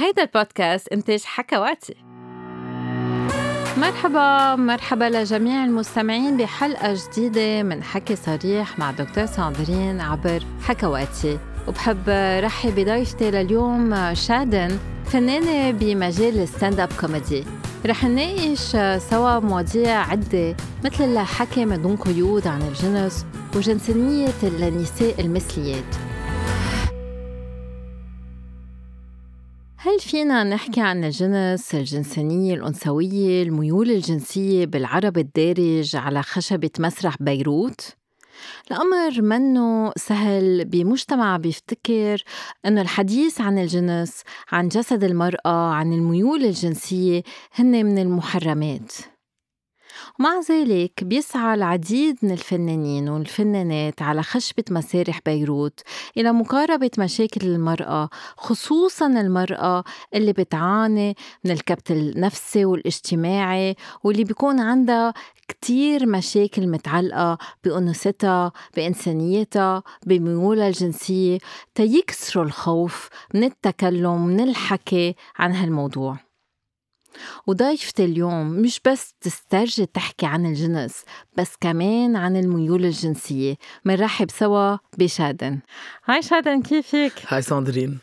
هيدا البودكاست إنتاج حكواتي. مرحبا مرحبا لجميع المستمعين بحلقة جديدة من حكي صريح مع دكتور ساندرين عبر حكواتي. وبحب رحب بضيفتي لليوم شادن فنانة بمجال ال stand-up comedy رح نناقش سوا مواضيع عدة مثل الحكي من دون قيود عن الجنس وجنسانية النساء المثليات. هل فينا نحكي عن الجنس، الجنسانية الأنثوية، الميول الجنسية بالعربي الدارج على خشبة مسرح بيروت؟ الأمر منه سهل بمجتمع بيفتكر أنه الحديث عن الجنس عن جسد المرأة عن الميول الجنسية هن من المحرمات ومع ذلك بيسعى العديد من الفنانين والفنانات على خشبة مسارح بيروت إلى مقاربة مشاكل المرأة خصوصا المرأة اللي بتعاني من الكبت النفسي والاجتماعي واللي بيكون عندها كتير مشاكل متعلقة بأنوثتها بإنسانيتها بميولها الجنسية تيكسروا الخوف من التكلم من الحكي عن هالموضوع. وضيفتي اليوم مش بس تسترجي تحكي عن الجنس بس كمان عن الميول الجنسية. منرحب سوا بشادن. هاي شادن كيفك؟ هاي ساندرين.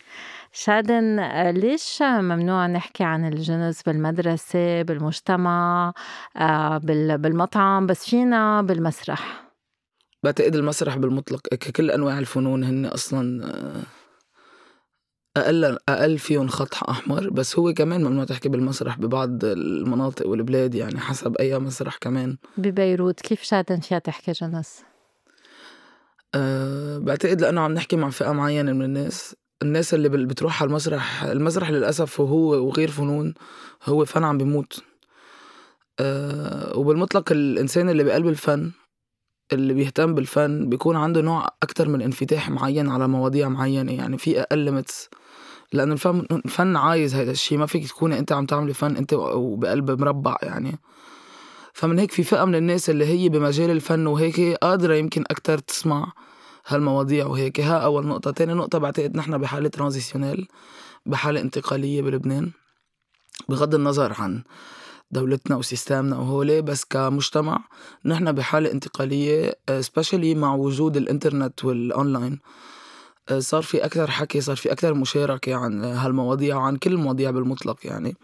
شادن ليش ممنوع نحكي عن الجنس بالمدرسة بالمجتمع آه، بالمطعم بس فينا بالمسرح؟ بعتقد المسرح بالمطلق كل أنواع الفنون هن أصلا آه، أقل أقل فيهم خط أحمر بس هو كمان ممنوع تحكي بالمسرح ببعض المناطق والبلاد يعني حسب أي مسرح كمان. ببيروت كيف شادن فيها تحكي جنس؟ أه بعتقد لأنه عم نحكي مع فئة معينة من الناس. الناس اللي بتروح على المسرح المسرح للأسف وهو وغير فنون هو فن عم بيموت. أه وبالمطلق الإنسان اللي بقلب الفن اللي بيهتم بالفن بيكون عنده نوع أكتر من انفتاح معين على مواضيع معينة يعني في أقل ليميتس لأنه الفن الفن عايز هذا الشيء ما فيك تكوني أنت عم تعملي فن أنت وبقلب مربع يعني. فمن هيك في فئة من الناس اللي هي بمجال الفن وهيك قادرة يمكن أكتر تسمع هالمواضيع وهيك. ها أول نقطة. تاني نقطة بعتقد نحن بحالة transitional بحالة انتقالية بلبنان بغض النظر عن دولتنا و system نا وهولي بس كمجتمع نحن بحالة انتقالية specially مع وجود الإنترنت والاونلاين صار في أكثر حكي صار في أكثر مشاركة عن هالمواضيع وعن كل المواضيع بالمطلق يعني.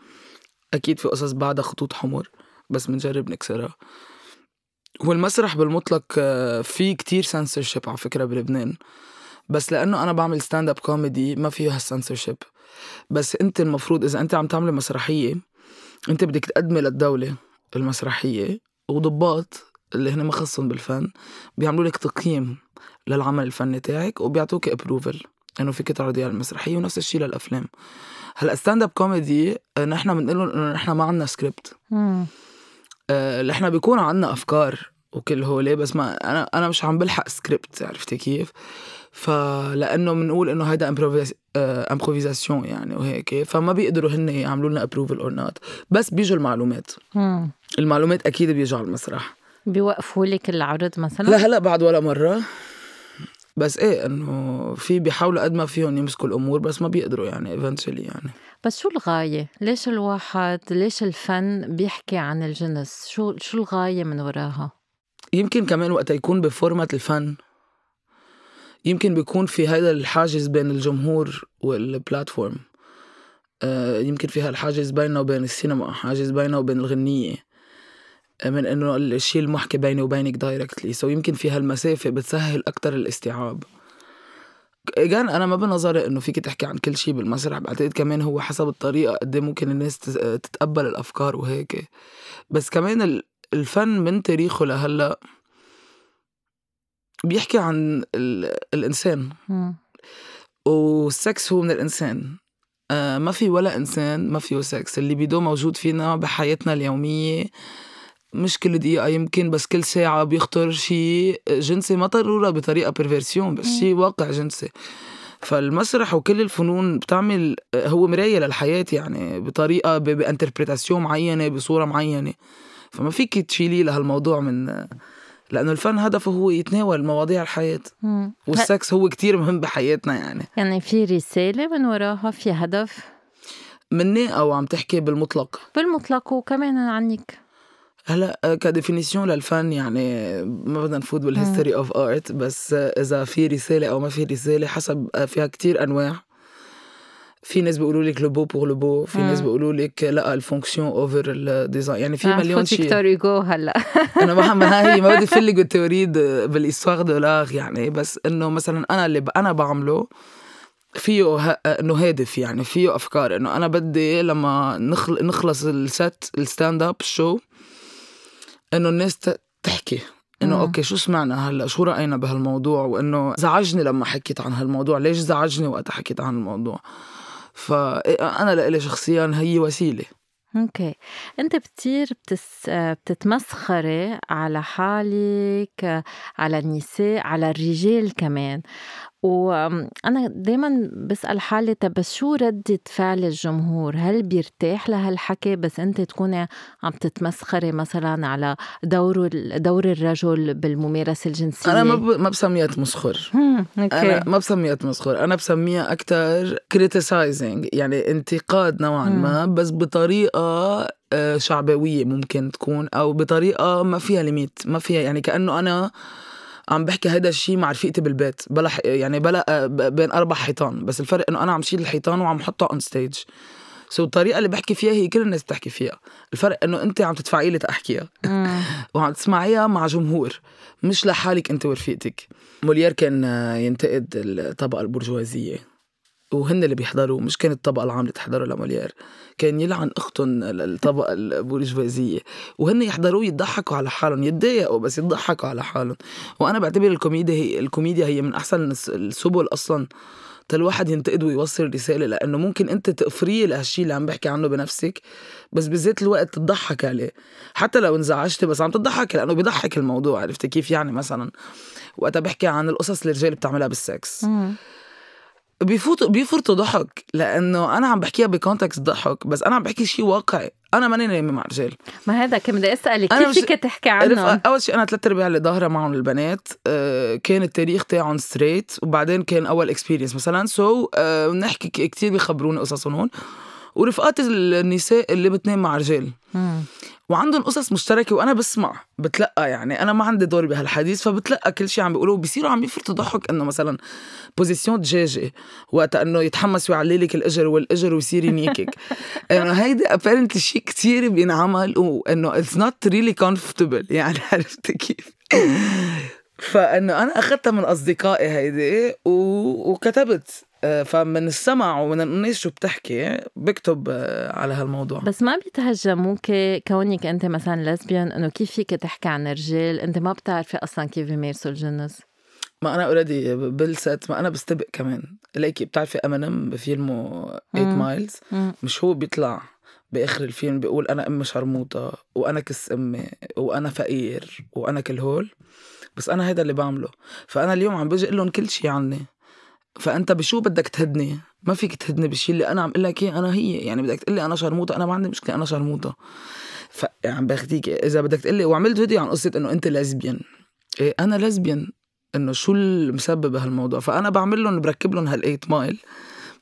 أكيد في قصص بعدها خطوط حمر بس بنجرب نكسرها. والمسرح بالمطلق في كتير سنسورشيب على فكرة بلبنان. بس لأنه أنا بعمل stand-up comedy ما فيه هالسنسورشيب بس أنت المفروض إذا أنت عم تعمل مسرحية أنت بدك تقدمي للدولة المسرحية وضباط اللي هن مخصصين بالفن بيعملوا لك تقييم. للعمل الفني تاعك وبيعطوك approval إنه فيك تعرضي على المسرحية ونفس الشيء للأفلام. هلا stand-up comedy نحن بنقول لهم إنه نحن ما عندنا سكريبت آه نحن بيكون عندنا أفكار وكل هولي بس ما أنا أنا مش عم بلحق سكريبت عرفتي كيف؟ فلانه بنقول إنه هيدا improvisation يعني وهيك فما بيقدروا هن يعملوا لنا approval or not بس بيجوا المعلومات. مم. المعلومات أكيد بيجوا على المسرح. بيوقفوا لك العرض مثلا؟ لا هلا بعد ولا مرة. بس إيه انه في بيحاولوا قد ما فيهم يمسكوا الأمور بس ما بيقدروا يعني eventually يعني بس شو الغاية؟ ليش الواحد ليش الفن بيحكي عن الجنس؟ شو شو الغاية من وراها؟ يمكن كمان وقت يكون ب format الفن يمكن بيكون في هذا الحاجز بين الجمهور وال platform آه، يمكن في هالحاجز بيننا وبين السينما حاجز بيننا وبين الغنية من إنه الشيء المحكي بيني وبينك directly so يمكن في هالمسافة بتسهل أكتر الاستيعاب. again أنا ما بنظري إنه فيك تحكي عن كل شيء بالمسرح بعتقد كمان هو حسب الطريقة قد إيه ممكن الناس تتقبل الأفكار وهيك. بس كمان الفن من تاريخه لهلأ بيحكي عن الإنسان. والسكس هو من الإنسان. آه ما في ولا إنسان ما فيه سكس اللي بيدو موجود فينا بحياتنا اليومية مش كل دقيقة يمكن بس كل ساعة بيخطر شيء جنسي ما ضرورة بطريقة perversion بس شيء واقع جنسي. فالمسرح وكل الفنون بتعمل هو مراية للحياة يعني بطريقة ب interprétation معينة بصورة معينة. فما فيك تشيلي لهالموضوع من لأنه الفن هدفه هو يتناول مواضيع الحياة. مم. والسكس هو كتير مهم بحياتنا يعني. يعني في رسالة من وراها في هدف؟ مني أو عم تحكي بالمطلق؟ بالمطلق وكمان عنك هلا ك définition للفن يعني ما بدنا نفوت بال history of art بس إذا في رسالة أو ما في رسالة حسب فيها كتير أنواع. في ناس بيقولوا لك le beau pour le beau في ناس بيقولوا لك لا ال fonction over ال design يعني في مليون شيء. فيكتور هوغو هلا. أنا ما ما هي ما بدي فلق التوريد بال histoire de l'art يعني بس إنه مثلا أنا اللي أنا بعمله فيه ه... إنه هادف يعني فيه أفكار. إنه أنا بدي لما نخل... نخلص ال set ال stand-up شو إنه الناس تحكي. إنه okay شو سمعنا هلأ؟ شو رأينا بهالموضوع؟ وإنه زعجني لما حكيت عن هالموضوع. ليش زعجني وقت حكيت عن الموضوع؟ فانا لإلي شخصيا هي وسيلة. okay. أنت كتير بتس... بتتمسخري على حالك على النساء على الرجال كمان. وأنا دايما بسأل حالي طب بس شو ردة فعل الجمهور؟ هل بيرتاح لهالحكي؟ بس أنت تكوني عم تتمسخري مثلا على دور دور الرجل بالممارسة الجنسية؟ أنا ما ما بسميها تمسخر. أنا ما بسميها تمسخر. أنا بسميها أكتر criticizing يعني انتقاد نوعا ما بس بطريقة آه، شعبوية ممكن تكون أو بطريقة ما فيها limit ما فيها يعني كأنه أنا عم بحكي هيدا الشيء مع رفيقتي بالبيت بلا يعني بلا بين أربع حيطان بس الفرق إنه أنا عم شيل الحيطان وعم حطها on stage so الطريقة اللي بحكي فيها هي كل الناس بتحكي فيها. الفرق إنه أنت عم تدفعي لي تحكيها وعم تسمعيها مع جمهور مش لحالك أنت ورفيقتك. موليير كان ينتقد الطبقة البرجوازية. وهن اللي بيحضروا مش كانت الطبقة العاملة تحضروا لموليير كان يلعن أختهم الطبقة البورجوازية وهن يحضروا يضحكوا على حالهم يتضايقوا بس يضحكوا على حالهم. وأنا بعتبر الكوميديا هي الكوميديا هي من أحسن السبل أصلا. الواحد ينتقد ويوصل رسالة لأنه ممكن أنت تقفريه لهالشي اللي عم بحكي عنه بنفسك بس بذات الوقت تضحك عليه. حتى لو انزعجتي بس عم تضحك لأنه بيضحك الموضوع عرفتي كيف يعني مثلا؟ وقتها بحكي عن القصص اللي الرجال بتعملها بالسكس. بيفوتوا بيفرطوا ضحك لأنه أنا عم بحكيها ب context ضحك بس أنا عم بحكي شيء واقعي. أنا ماني نايمة مع رجال. ما هذا كم بدي أسألك كيف فيك تحكي عنه أول شيء أنا ثلاث أرباع اللي ظاهرة معهم البنات آه، كان التاريخ تاعهم straight وبعدين كان أول experience مثلا so so, بنحكي كثير بيخبروني قصصهم هون. ورفقات النساء اللي بتنام مع رجال. وعندهم قصص مشتركة وأنا بسمع بتلقى يعني أنا ما عندي دور بهالحديث فبتلقى كل شيء عم بيقولوا بيصيروا عم يفرطوا ضحك إنه مثلا position دجاجه وقت إنه يتحمس ويعلي لك الإجر والإجر ويصير ينيكك. إنه هيدي apparently شيء كثير بينعمل وإنه it's not really comfortable يعني عرفت كيف؟ فإنه أنا أخذتها من أصدقائي هيدي و... وكتبت. فمن السمع ومن الناس شو بتحكي بكتب آه، على هالموضوع. بس ما بيتهجموك كونك أنت مثلا lesbian إنه كيف فيك تحكي عن رجال أنت ما بتعرفي أصلا كيف يمارسوا الجنس. ما أنا already بال set ما أنا بستبق كمان. ليكي بتعرفي امينيم بفيلمه 8 Miles مش هو بيطلع بآخر الفيلم بيقول أنا ام شرموطة وأنا كس أمي وأنا فقير وأنا كل هول. بس أنا هيدا اللي بعمله. فأنا اليوم عم بيجي أقول لهم كل شيء عني. فأنت بشو بدك تهدني؟ ما فيك تهدني بالشيء اللي أنا عم أقول لك إياه أنا هي. يعني بدك تقول لي أنا شرموطة أنا ما عندي مشكلة أنا شرموطة. ف عم باخديك إذا بدك تقول لي وعملت فيديو عن قصة إنه أنت lesbian إيه أنا lesbian إنه شو المسبب هالموضوع؟ فأنا بعمل لهم بركب لهم هال Eight Mile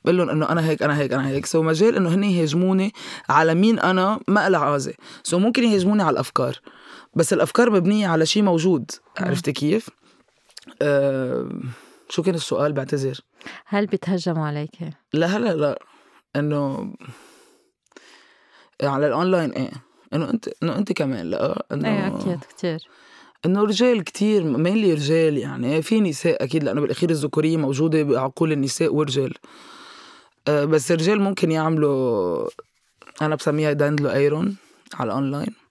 بقول لهم إنه أنا هيك أنا هيك أنا هيك. so مجال إنه هن يهاجموني على مين أنا؟ ما لها عازة. so ممكن يهاجموني على الأفكار. بس الأفكار مبنية على شيء موجود. عرفت كيف؟ أه شو كان السؤال بعتذر؟ هل بيتهجموا عليك؟ لا هلا لا. إنه على الأونلاين إيه. إنه أنت إنه أنت كمان لا. إنه إيه أكيد كثير إنه رجال كتير مينلي رجال يعني. في نساء أكيد لأنه بالأخير الذكورية موجودة بعقول النساء والرجال أه بس الرجال ممكن يعملوا أنا بسميها داندلو أيرون على الأونلاين.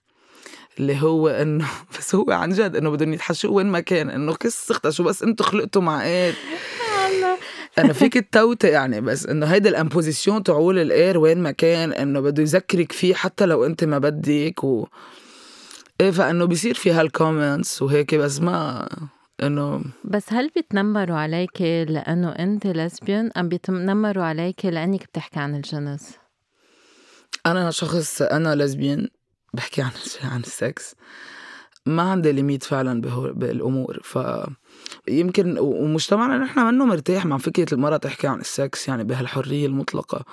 اللي هو إنه بس هو عن جد إنه بدهم يتحشوا وين ما كان إنه كس شو بس أنتوا خلقتوا مع إيه أنا فيك التوته يعني بس إنه هيدا الامبوزيسيون تعول الإير وين ما كان إنه بده يذكرك فيه حتى لو أنت ما بدك و إيه فإنه بيصير في هال comments وهيك بس ما إنه بس هل بيتنمروا عليك لأنه أنت lesbian أم بيتنمروا عليك لأنك بتحكي عن الجنس؟ أنا شخص أنا lesbian بحكي عن عن السكس. ما عندي limit فعلا بالأمور. ف يمكن ومجتمعنا نحن منه مرتاح مع فكرة المرأة تحكي عن السكس يعني بهالحرية المطلقة.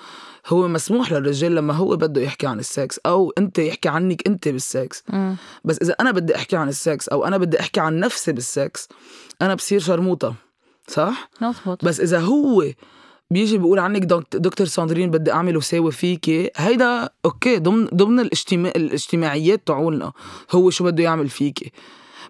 هو مسموح للرجال لما هو بده يحكي عن السكس أو أنت يحكي عنك أنت بالسكس. بس إذا أنا بدي أحكي عن السكس أو أنا بدي أحكي عن نفسي بالسكس أنا بصير شرموطة صح؟ مزبوط بس إذا هو بيجي بيقول عنك دك- دكتور ساندرين بدي أعمل وساوي فيكي هيدا okay ضمن ضمن الاجتماع الاجتماعيات تاعولنا هو شو بده يعمل فيكي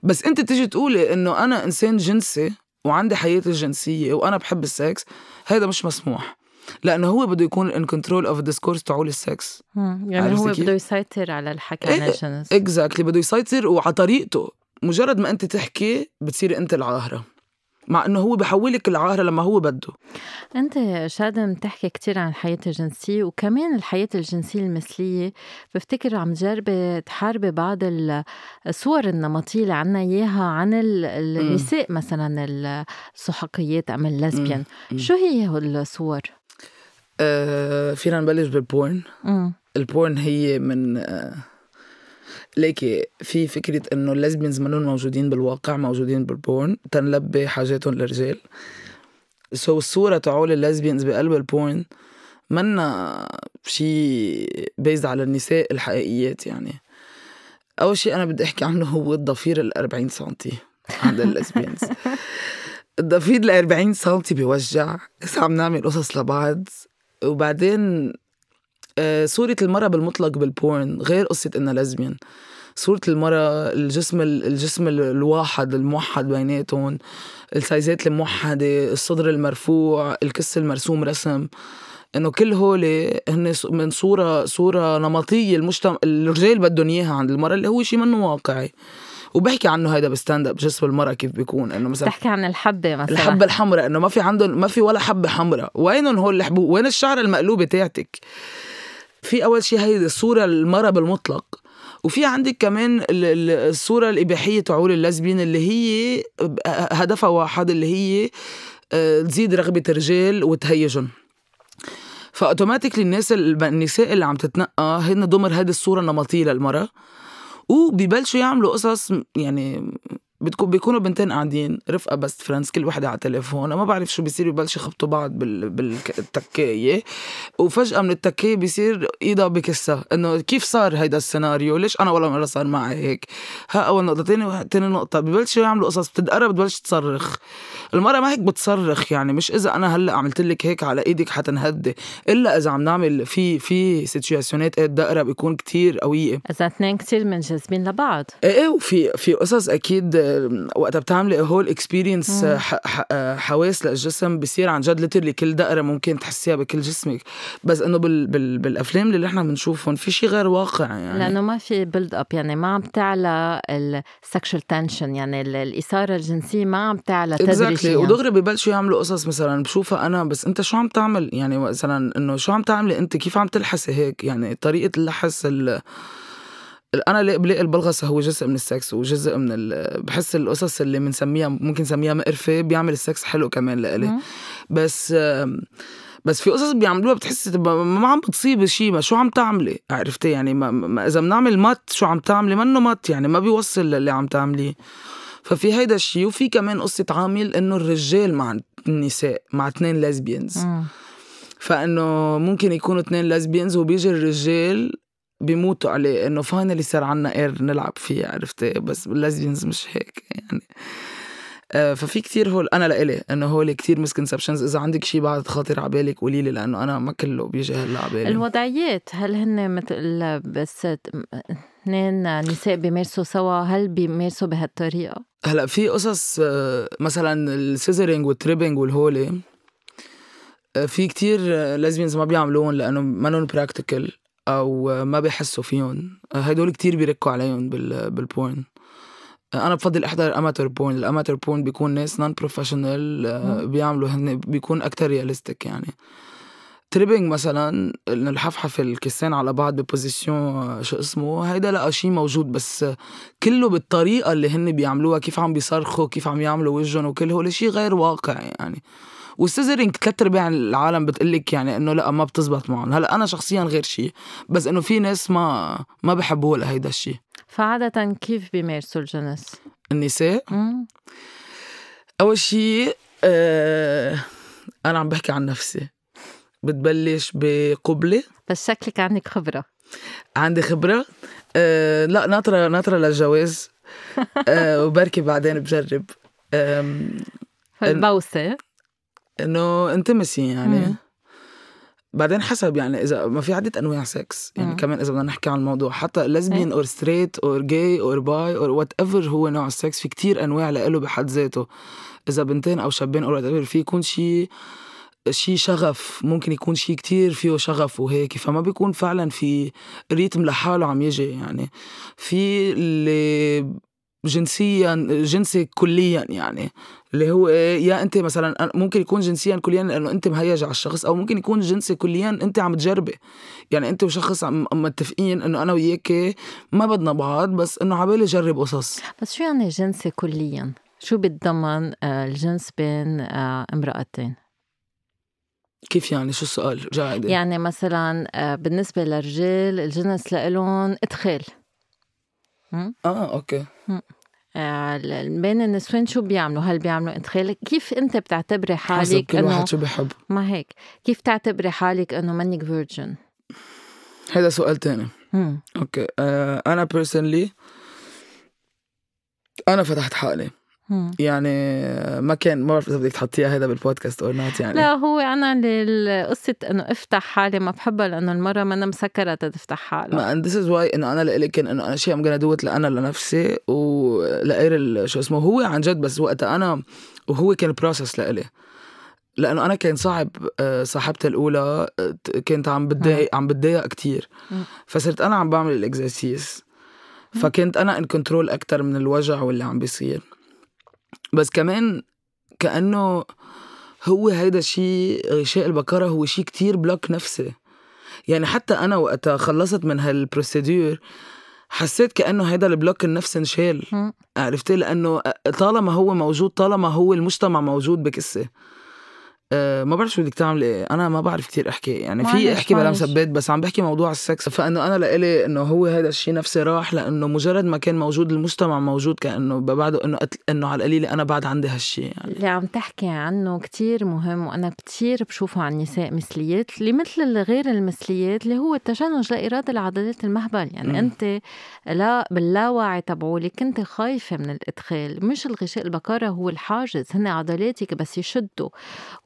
بس أنت تيجي تقولي إنه أنا إنسان جنسي وعندي حياتي الجنسية وأنا بحب السكس هيدا مش مسموح. لأنه هو بده يكون in control of discourse تاعول ال sex. يعني هو؟ بده يسيطر على الحكي عن إيه، الجنس. اكزاكتلي بده يسيطر وعلى طريقته. مجرد ما أنت تحكي بتصيري أنت العاهرة. مع إنه هو بحولك العاهره لما هو بده أنت شادم تحكي كتير عن الحياة الجنسية وكمان الحياة الجنسية المثلية بفتكر عم تجربي تحاربي بعض ال- الصور النمطية اللي عنا إياها عن ال- النساء مثلا السحقيات أم اللزبيان مم. شو هي الصور؟ آه فينا نبلش بال porn مم. ال porn هي من آه، ليكي في فكرة إنه ال lesbians منهم موجودين بالواقع موجودين بال porn تنلبي حاجاتهم للرجال. so الصورة تاعول الليزبيانز بقلب ال porn منا شي بيزد على النساء الحقيقيات يعني. أول شي أنا بدي أحكي عنه هو الضفير ال 40 سنتي عند ال lesbians الضفير ال 40 سنتي بيوجع إذا عم نعمل قصص لبعض وبعدين صورة المرأة بالمطلق بال porn غير قصة إنها lesbian صورة المرأة الجسم الجسم الواحد الموحد بيناتهم ال size ات الموحدة الصدر المرفوع الكس المرسوم رسم. إنه كل هول هن من صورة صورة نمطية المجتمع الرجال بدهم إياها عند المرأة اللي هو شيء منه واقعي. وبحكي عنه هيدا ب stand-up جسم المرأة كيف بيكون. إنه مثلا تحكي عن الحبة مثلا. الحبة الحمراء إنه ما في عندهم ما في ولا حبة حمراء. وينهم هول الحبوب وين الشعر المقلوبة تاعتك؟ في أول شيء هيدي الصورة المرأة بالمطلق وفي عندك كمان ال- ال- الصورة الإباحية تعول ال lesbian اللي هي هدفها واحد اللي هي آه، تزيد رغبة الرجال وتهيجهم. ف automatically الناس النساء اللي عم تتنقى هن ضمن هذه الصورة النمطية للمرأة وبيبلشوا يعملوا قصص يعني بتكون بيكونوا بنتين قاعدين رفقة best friends كل وحدة على تليفون ما بعرف شو بيصير ببلشوا يخبطوا بعض بال بالتكايه وفجأة من التكايه بيصير ايدها بكسها. إنه كيف صار هيدا السيناريو؟ ليش أنا ولا مرة صار معي هيك؟ ها أول نقطة. تاني تاني نقطة. ببلشوا يعملوا قصص بتتقرب بتبلش تصرخ. المرأة ما هيك بتصرخ يعني. مش إذا أنا هلأ عملت لك هيك على إيدك حتنهدي إلا إذا عم نعمل في في situation ات الدقرة بيكون كتير قوية. إذا اثنين كتير منجذبين لبعض. إيه إيه وفي في قصص أكيد وقتها بتعملي whole experience. حواس للجسم بصير عن جد literally كل دقره ممكن تحسيها بكل جسمك. بس إنه بال بال بالأفلام اللي نحن بنشوفهم في شيء غير واقع يعني. لأنه ما في build-up يعني ما عم تعلى ال sexual tension يعني ال- الإثارة الجنسية ما عم تعلى تدريجيا. ودغري ببلشوا يعملوا قصص مثلا بشوفها أنا بس أنت شو عم تعمل؟ يعني مثلا إنه شو عم تعملي أنت؟ كيف عم تلحسي هيك؟ يعني طريقة اللحس ال ال- أنا لا- بلاقي البلغصه هو جزء من السكس وجزء من ال... بحس القصص اللي بنسميها ممكن نسميها مقرفة بيعمل السكس حلو كمان لإلي. بس بس في قصص بيعملوها بتحسي ما عم بتصيب شيء ما شو عم تعملي؟ عرفتي؟ يعني ما ما إذا بنعمل math شو عم تعملي؟ منه math يعني ما بيوصل للي عم تعمليه. ففي هيدا الشيء وفي كمان قصة عامل إنه الرجال مع النساء مع اثنين lesbians. فإنه ممكن يكونوا اثنين lesbians وبيجي الرجال بيموتوا عليه إنه finally صار عنا أير نلعب فيه عرفتي؟ بس ال lesbians مش هيك يعني. آه، ففي كتير هول أنا لإلي إنه هول كتير misconceptions إذا عندك شيء بعد خاطر على بالك قولي لي لأنه أنا ما كله بيجي هلأ على بالي. الوضعيات هل هن مثل بس اثنين نساء بيمارسوا سوا؟ هل بيمارسوا بهالطريقة؟ هلأ في قصص آه، مثلا ال scissoring وال tribbing والهولي. آه، في كتير lesbians ما بيعملون لأنه منهم practical أو ما بيحسوا فيهم. هدول كتير بيحكوا عليهم بال بال porn أنا بفضل احضر amateur porn ال amateur porn بيكون ناس non professional. بيعملوا هن بيكون أكتر realistic يعني. tribbing مثلا انه الحفحف الكسان على بعض ب position شو اسمه هيدا لأ شيء موجود. بس كله بالطريقة اللي هن بيعملوها كيف عم بيصرخوا كيف عم يعملوا وجههم وكل هول شيء غير واقعي يعني. والسيزرينج ثلاث أرباع العالم بتقلك يعني إنه لا ما بتزبط معهم. هلأ أنا شخصيا غير شيء بس إنه في ناس ما ما بحبوا لهيدا الشيء فعادة كيف بيمارسوا الجنس؟ النساء. مم. أول شي آه أنا عم بحكي عن نفسي. بتبلش بقبلة. بس شكلك عندك خبرة. عندي خبرة. آه لا ناطرة ناطرة للجواز. آه وبركي بعدين بجرب. آم، فالبوسة إنه intimacy يعني. مم. بعدين حسب يعني إذا ما في عدة أنواع سكس يعني مم. كمان إذا بدنا نحكي عن الموضوع حتى lesbian or straight or gay or bi or whatever هو نوع السكس في كتير أنواع له بحد ذاته. إذا بنتين أو شابين or whatever في يكون شيء شيء شغف ممكن يكون شيء كتير فيه شغف وهيك. فما بيكون فعلا في rythme لحاله عم يجي يعني. في اللي جنسيا جنسي كليا يعني. اللي هو إيه، يا أنت مثلا ممكن يكون جنسيا كليا لأنه أنت مهيج على الشخص أو ممكن يكون جنسي كليا أنت عم تجربي يعني أنت وشخص متفقين إنه أنا وياك ما بدنا بعض بس إنه عبالي جرب قصص. بس شو يعني جنسي كليا؟ شو بيتضمن آه، الجنس بين آه، امرأتين؟ كيف يعني؟ شو السؤال؟ جاعدة يعني مثلا آه، بالنسبة للرجال الجنس لإلهم إدخال. آه okay آه، بين النسوان شو بيعملوا؟ هل بيعملوا إدخال؟ كيف أنت بتعتبري حسب حالك كل إنه واحد شو بحب ما هيك؟ كيف تعتبري حالك إنه منك virgin؟ هذا سؤال تاني okay آه أنا personally أنا فتحت حالي يعني ما كان ما بعرف إذا بدك تحطيها هذا بال podcast or not يعني. لا هو اللي قصة إنه افتح حالي ما بحبها لأنه المرة ما أنا مسكرة تفتح حالها ما and this is why إنه أنا لإلي كان إنه أنا شيء ام it لأنا لنفسي ولغير شو اسمه هو عن جد بس وقتها أنا وهو كان process لإلي. لأنه أنا كان صعب آه، صاحبتي الأولى آه، كنت عم بتضايق عم بتضايق كتير. مم. فصرت أنا عم بعمل ال exercices فكنت أنا in control أكثر من الوجع واللي عم بيصير. بس كمان كأنه هو هيدا الشيء غشاء البكاره هو شيء كتير block نفسي. يعني حتى أنا وقتها خلصت من هال procedure حسيت كأنه هيدا ال block النفسي انشال. عرفتي؟ لأنه طالما هو موجود طالما هو المجتمع موجود بكسه أه ما بعرف شو بدك تعملي إيه. أنا ما بعرف كتير أحكي. يعني في أحكي بلا. مسبات بس عم بحكي موضوع السكس. فإنه أنا لإلي إنه هو هذا الشيء نفسي راح لإنه مجرد ما كان موجود المجتمع موجود كأنه بعده إنه أت- إنه على القليلة أنا بعد عندي هالشيء يعني اللي عم تحكي عنه كتير مهم وأنا كتير بشوفه عن النساء مثليات اللي مثل غير المثليات اللي هو التشنج لإرادة العضلات المهبل. يعني مم. أنت لا باللاوعي تبعولك كنت خايفة من الإدخال. مش الغشاء البكارة هو الحاجز. هن عضلاتك بس يشدوا.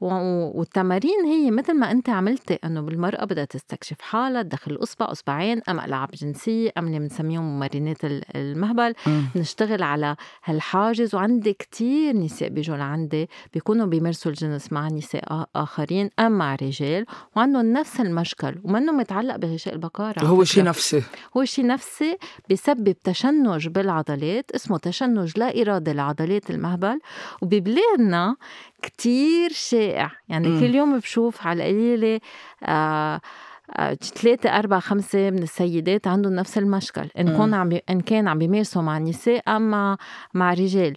و- والتمارين هي مثل ما أنت عملتي أنه بالمرأة بدها تستكشف حالها تدخل أصبع أصبعين أم ألعاب جنسية أم اللي بنسميهم ممارينات ال- المهبل مم. نشتغل على هالحاجز وعندي كتير نساء بيجوا لعندي بيكونوا بيمارسوا الجنس مع نساء آخرين أم مع رجال وعندهم نفس المشكل ومنه متعلق بغشاء البكارة على هو. شيء نفسي هو شيء نفسي بسبب تشنج بالعضلات اسمه تشنج لا إرادة لعضلات المهبل وببلادنا كتير شائع يعني مم. كل يوم بشوف على القليلة آه آه، ثلاثة أربعة خمسة من السيدات عندهم نفس المشكل إن. كون عم بي... إن كان عم بيمارسوا مع النساء أم مع مع رجال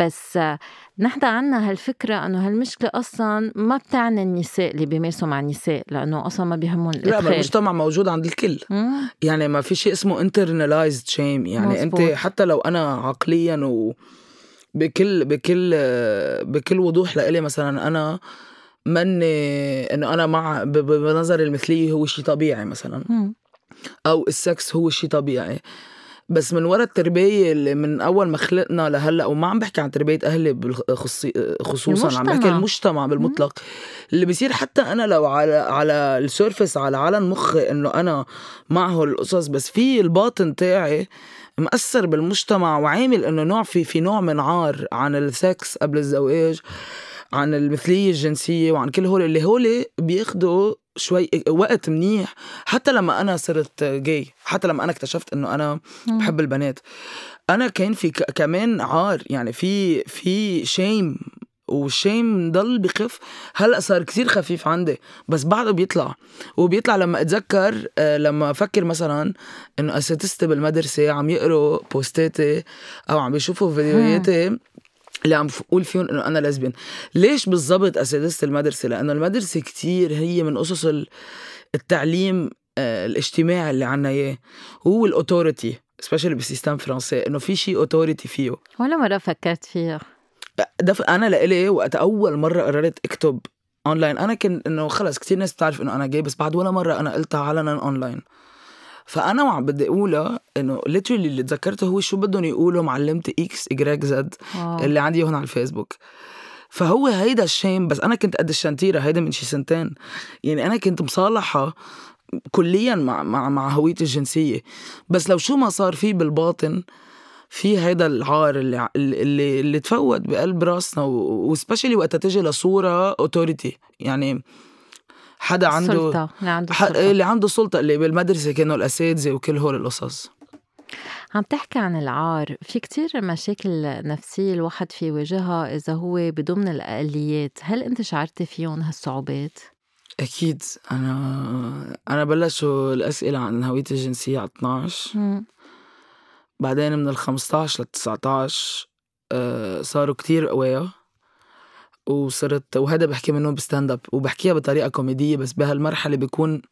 بس آه، نحن عنا هالفكرة إنه هالمشكلة أصلا ما بتعني النساء اللي بيمارسوا مع النساء لأنه أصلا ما بيهمهم لا ما الإدخال المجتمع موجود عند الكل مم. يعني ما في شيء اسمه internalized shame يعني مزبوط. انت حتى لو أنا عقليا و بكل بكل بكل وضوح لإلي مثلا أنا مني إنه أنا مع بنظري المثليه هو شيء طبيعي مثلا مم. أو السكس هو شيء طبيعي بس من ورا التربية اللي من أول ما خلقنا لهلأ وما عم بحكي عن تربية أهلي خصوصا عم بحكي المجتمع. المجتمع بالمطلق اللي بيصير حتى أنا لو على على ال surface على على مخي إنه أنا معه القصص بس في الباطن تاعي مأثر بالمجتمع وعامل إنه نوع في في نوع من عار عن السكس قبل الزواج عن المثلية الجنسية وعن كل هول اللي هول بياخدوا شوي وقت منيح حتى لما أنا صرت جاي حتى لما أنا اكتشفت إنه أنا. بحب البنات أنا كان في كمان عار يعني في في shame وال shame ضل بخف هلا صار كتير خفيف عندي؟ بس بعده بيطلع. وبيطلع لما أتذكر آه، لما أفكر مثلا إنه اساتذتي بالمدرسة عم يقروا post اتي أو عم بيشوفوا فيديوهاتي اللي عم بقول فيهم إنه أنا lesbian ليش بالضبط اساتذه المدرسة؟ لأنه المدرسة كتير هي من قصص ال- التعليم آه، الاجتماعي اللي عنا إياه. هو ال authority specially بال system فرنسي إنه في شيء authority فيه. ولا مرة فكرت فيها ده أنا لإلي وقت أول مرة قررت أكتب اونلاين أنا كنت إنه خلص كثير ناس بتعرف إنه أنا جاي بس بعد ولا مرة أنا قلتها علنا اونلاين فأنا وعم بدي أقولها إنه literally اللي تذكرته هو شو بدهم يقولوا معلمتي إكس ايجريك زد اللي عندي هون على الفيسبوك. فهو هيدا ال shame بس أنا كنت قدشنتيره هيدا من شي سنتين. يعني أنا كنت مصالحة كليا مع مع مع هويتي الجنسية. بس لو شو ما صار فيه بالباطن في هيدا العار اللي اللي اللي تفوت بقلب راسنا وسبيشلي وقتها تجي لصورة اوتوريتي يعني حدا عنده سلطة اللي عنده سلطة. اللي عنده سلطة اللي بالمدرسة كانوا الأساتذة وكل هول القصص. عم تحكي عن العار. في كتير مشاكل نفسية الواحد في يواجهها إذا هو بضمن الأقليات هل أنت شعرتي فيهم هالصعوبات؟ أكيد. أنا أنا بلشوا الأسئلة عن هويتي الجنسية على 12 م. بعدين من ال 15 لل 19 آه، صاروا كتير قوايا وصرت وهذا بحكي منه ب stand up وبحكيها بطريقة كوميدية بس بهالمرحلة بيكون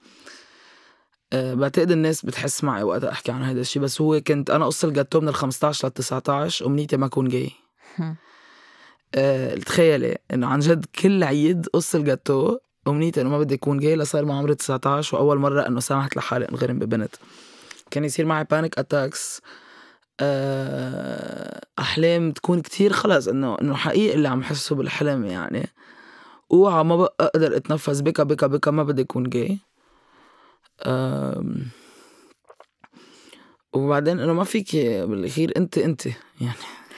أه بعتقد الناس بتحس معي وقت أحكي عن هذا الشيء بس هو كنت أنا قص الجاتو من ال 15 لل 19 أمنيتي ما اكون جاي. أه تخيلي إنه عن جد كل عيد قص الجاتو أمنيتي إنه ما بدي اكون جاي لصار ما عمري 19 وأول مرة إنه سمحت لحالي انغرم ببنت. كان يصير معي panic attacks آه، أحلام تكون كتير خلص إنه إنه حقيقي اللي عم حسه بالحلم يعني. أوعى ما بقى أقدر أتنفس بكا بكا بكا ما بدي أكون جاي وبعدين إنه ما فيك بالأخير أنت أنت يعني.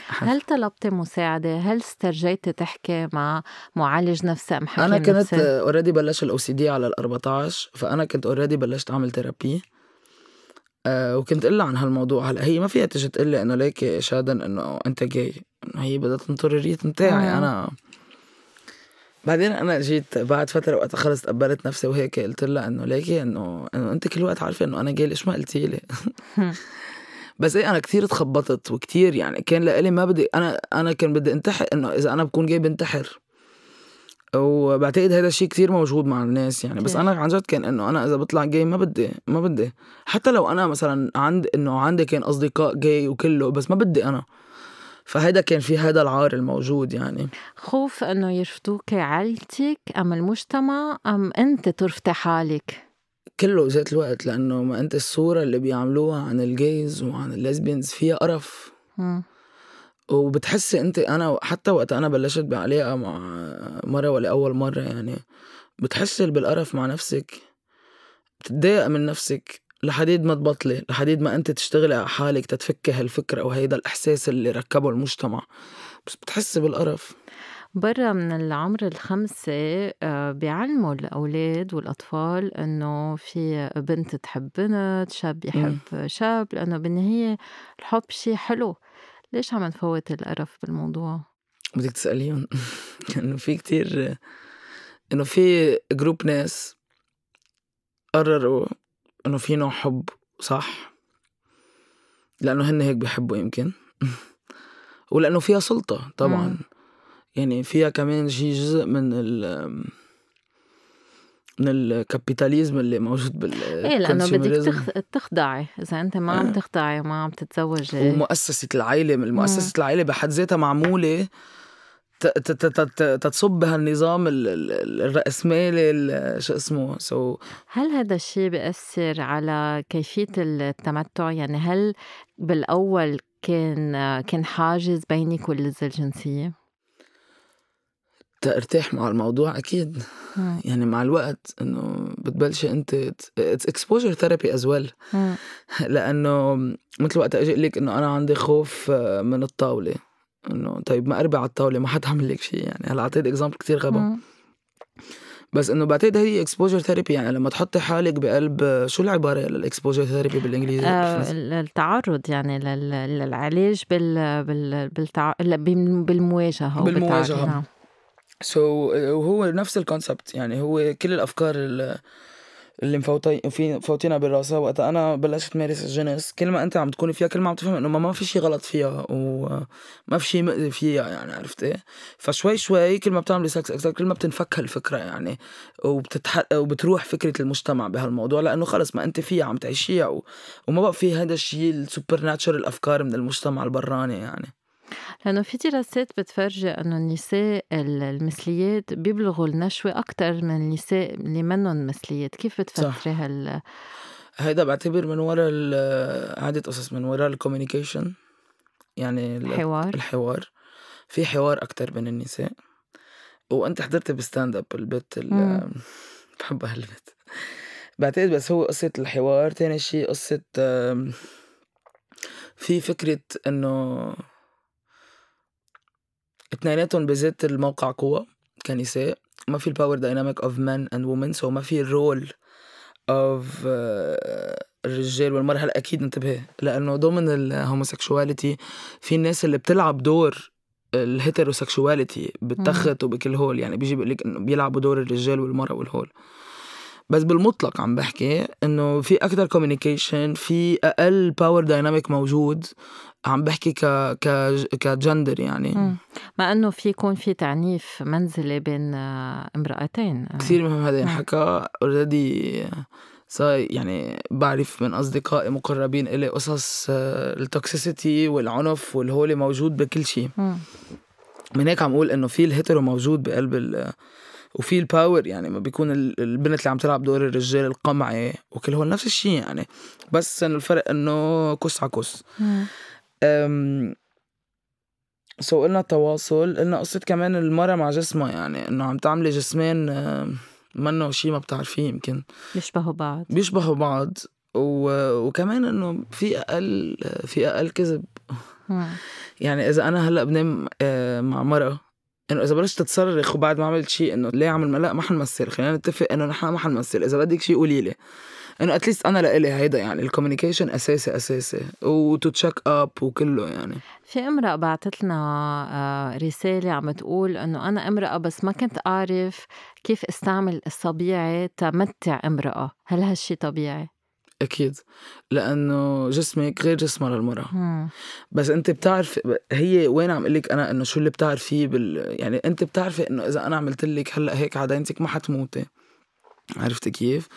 هل طلبتي مساعدة؟ هل استرجيتي تحكي مع معالج نفسي أم حكيم أنا كنت already بلش ال OCD على ال 14 فأنا كنت already بلشت أعمل therapy آه وكنت قلها عن هالموضوع. هلا هي ما فيها تجي تقول لي إنه ليك شادن إنه أنت جاي. إنه هي بدها تنطر ال rythme تاعي آه. أنا بعدين أنا جيت بعد فترة وقت خلص تقبلت نفسي وهيك قلت لها إنه ليكي إنه إنه أنت كل وقت عارفة إنه أنا جاي ليش ما قلتي لي؟ بس إيه أنا كثير تخبطت وكثير يعني كان لإلي ما بدي أنا أنا كان بدي أنتحر إنه إذا أنا بكون جاي بنتحر. وبعتقد هذا الشيء كثير موجود مع الناس يعني. بس أنا عن جد كان إنه أنا إذا بطلع جاي ما بدي ما بدي. حتى لو أنا مثلا عند إنه عندي كان أصدقاء جاي وكله بس ما بدي أنا. فهذا كان في هذا العار الموجود يعني. خوف إنه يرفضوك عائلتك أم المجتمع أم أنت ترفضي حالك؟ كله ذات الوقت لأنه ما أنت الصورة اللي بيعملوها عن الجيز وعن الليزبيانز فيها قرف. وبتحسي انت أنا حتى وقت أنا بلشت بعلاقه مع مرة ولا أول مرة يعني بتحسي بالقرف مع نفسك بتتضايق من نفسك لحديد ما تبطلي لحديد ما انت تشتغلي على حالك تتفكي هالفكرة وهيدا الإحساس اللي ركبه المجتمع. بس بتحسي بالقرف. برا من العمر الخمسة آه، بيعلموا الأولاد والأطفال إنه في بنت تحب بنت شاب يحب شاب لأنه بالنهاية الحب شي حلو. ليش عم نفوت القرف بالموضوع؟ بدك تسأليهم إنه في كتير إنه في جروب ناس قرروا إنه في نوع حب صح لأنه هن هيك بيحبوا يمكن ولأنه فيها سلطة طبعا مم. يعني فيها كمان شي جزء من ال من ال capitalism اللي موجود بال إيه لأنه بدك تخضعي. إذا أنت ما عم آه. تخضعي وما عم تتزوجي. ومؤسسة العائله مؤسسة العائله بحد ذاتها معمولة تتصب بهالنظام الرأسمالي شو اسمه سو هل هذا الشيء بيأثر على كيفية التمتع؟ يعني هل بالأول كان كان حاجز بينك واللذة الجنسية؟ ارتاح مع الموضوع أكيد. مم. يعني مع الوقت انه بتبلشي and it's exposure therapy as well لأنه مثل وقت أجي لك انه أنا عندي خوف من الطاولة. انه طيب ما أربع على الطاولة ما حد عمل لك شيء يعني. هلا اعطيت example كثير غبا. بس انه بعتقد هي exposure therapy يعني لما تحطي حالك بقلب شو العبارة لل exposure therapy بالإنجليزي؟ آه التعرض يعني للعلاج بال بال بالتع... بالمواجهة بالمواجهة. نعم. so, وهو نفس ال concept يعني هو كل الأفكار اللي مفوتي في مفوتينها براسها وقتها. أنا بلشت تمارس الجنس كل ما أنت عم تكوني فيها كل ما عم تفهم إنه ما في شيء غلط فيها وما في شيء مؤذي فيها يعني عرفت إيه؟ فشوي شوي كل ما بتعملي سكس أكثر كل ما بتنفك هالفكرة يعني وبتتح... وبتروح فكرة المجتمع بهالموضوع. لأنه خلص ما أنت فيها عم تعيشيها و... وما بقى في هذا الشيء ال supernatural أفكار من المجتمع البراني يعني. لأنه في دراسات بتفرجي إنه النساء المثليات بيبلغوا النشوة أكتر من النساء اللي منهم مثليات، كيف بتفسري هال هيدا بعتبر من ورا عدة قصص من ورا الكوميونيكيشن يعني الحوار. الحوار. في حوار أكتر بين النساء. وأنت حضرتي بستاند اب البت بحبها البت. بعتقد بس هو قصة الحوار. تاني شي قصة في فكرة إنه اتنيناتهم بذات الموقع قوة كنساء ما في ال power dynamic of man and woman so ما في ال role of الرجال والمرأة. هلا أكيد انتبه لأنه ضمن ال homosexuality في الناس اللي بتلعب دور ال heterosexuality بالتخت وبكل هول. يعني بيجي بيقول لك إنه بيلعبوا دور الرجال والمرأة والهول. بس بالمطلق عم بحكي إنه في أكثر communication في أقل power dynamic موجود عم بحكي ك ك كجندر يعني. مع إنه في يكون في تعنيف منزلي بين آه، امرأتين. كثير مهم هذا ينحكى. already صار يعني بعرف من أصدقائي مقربين إلي قصص آه، ال toxicity والعنف والهولي موجود بكل شيء. من هيك عم أقول إنه في ال hetero موجود بقلب وفي ال power يعني ما بيكون البنت اللي عم تلعب دور الرجال القمعي وكل هول نفس الشيء يعني. بس إنه الفرق إنه كس على كس so قلنا التواصل قلنا قصة كمان المرة مع جسمها يعني إنه عم تعملي جسمين منه شيء ما بتعرفيه يمكن. بيشبهوا بعض. بيشبهوا بعض و... وكمان إنه في أقل في أقل كذب. يعني إذا أنا هلأ بنام مع مرأة إنه إذا بلشت تصرخ وبعد ما عملت شيء إنه ليه عمل لا ما حنمثل خلينا نتفق إنه نحن ما حنمثل إذا بدك شيء قولي لي. إنه at least أنا لإلي هيدا يعني ال communication أساسي أساسي و to check up وكله يعني. في امرأة بعثت لنا آه، رسالة عم تقول إنه أنا امرأة بس ما كنت أعرف كيف أستعمل اصابيعي تمتع امرأة، هل هالشي طبيعي؟ أكيد. لأنه جسمك غير جسمها للمرأة. بس أنت بتعرف هي وين عم أقول لك أنا إنه شو اللي بتعرفيه بال يعني أنت بتعرفي إنه إذا أنا عملت لك هلأ هيك عدينتك ما حتموتي. عرفتي كيف؟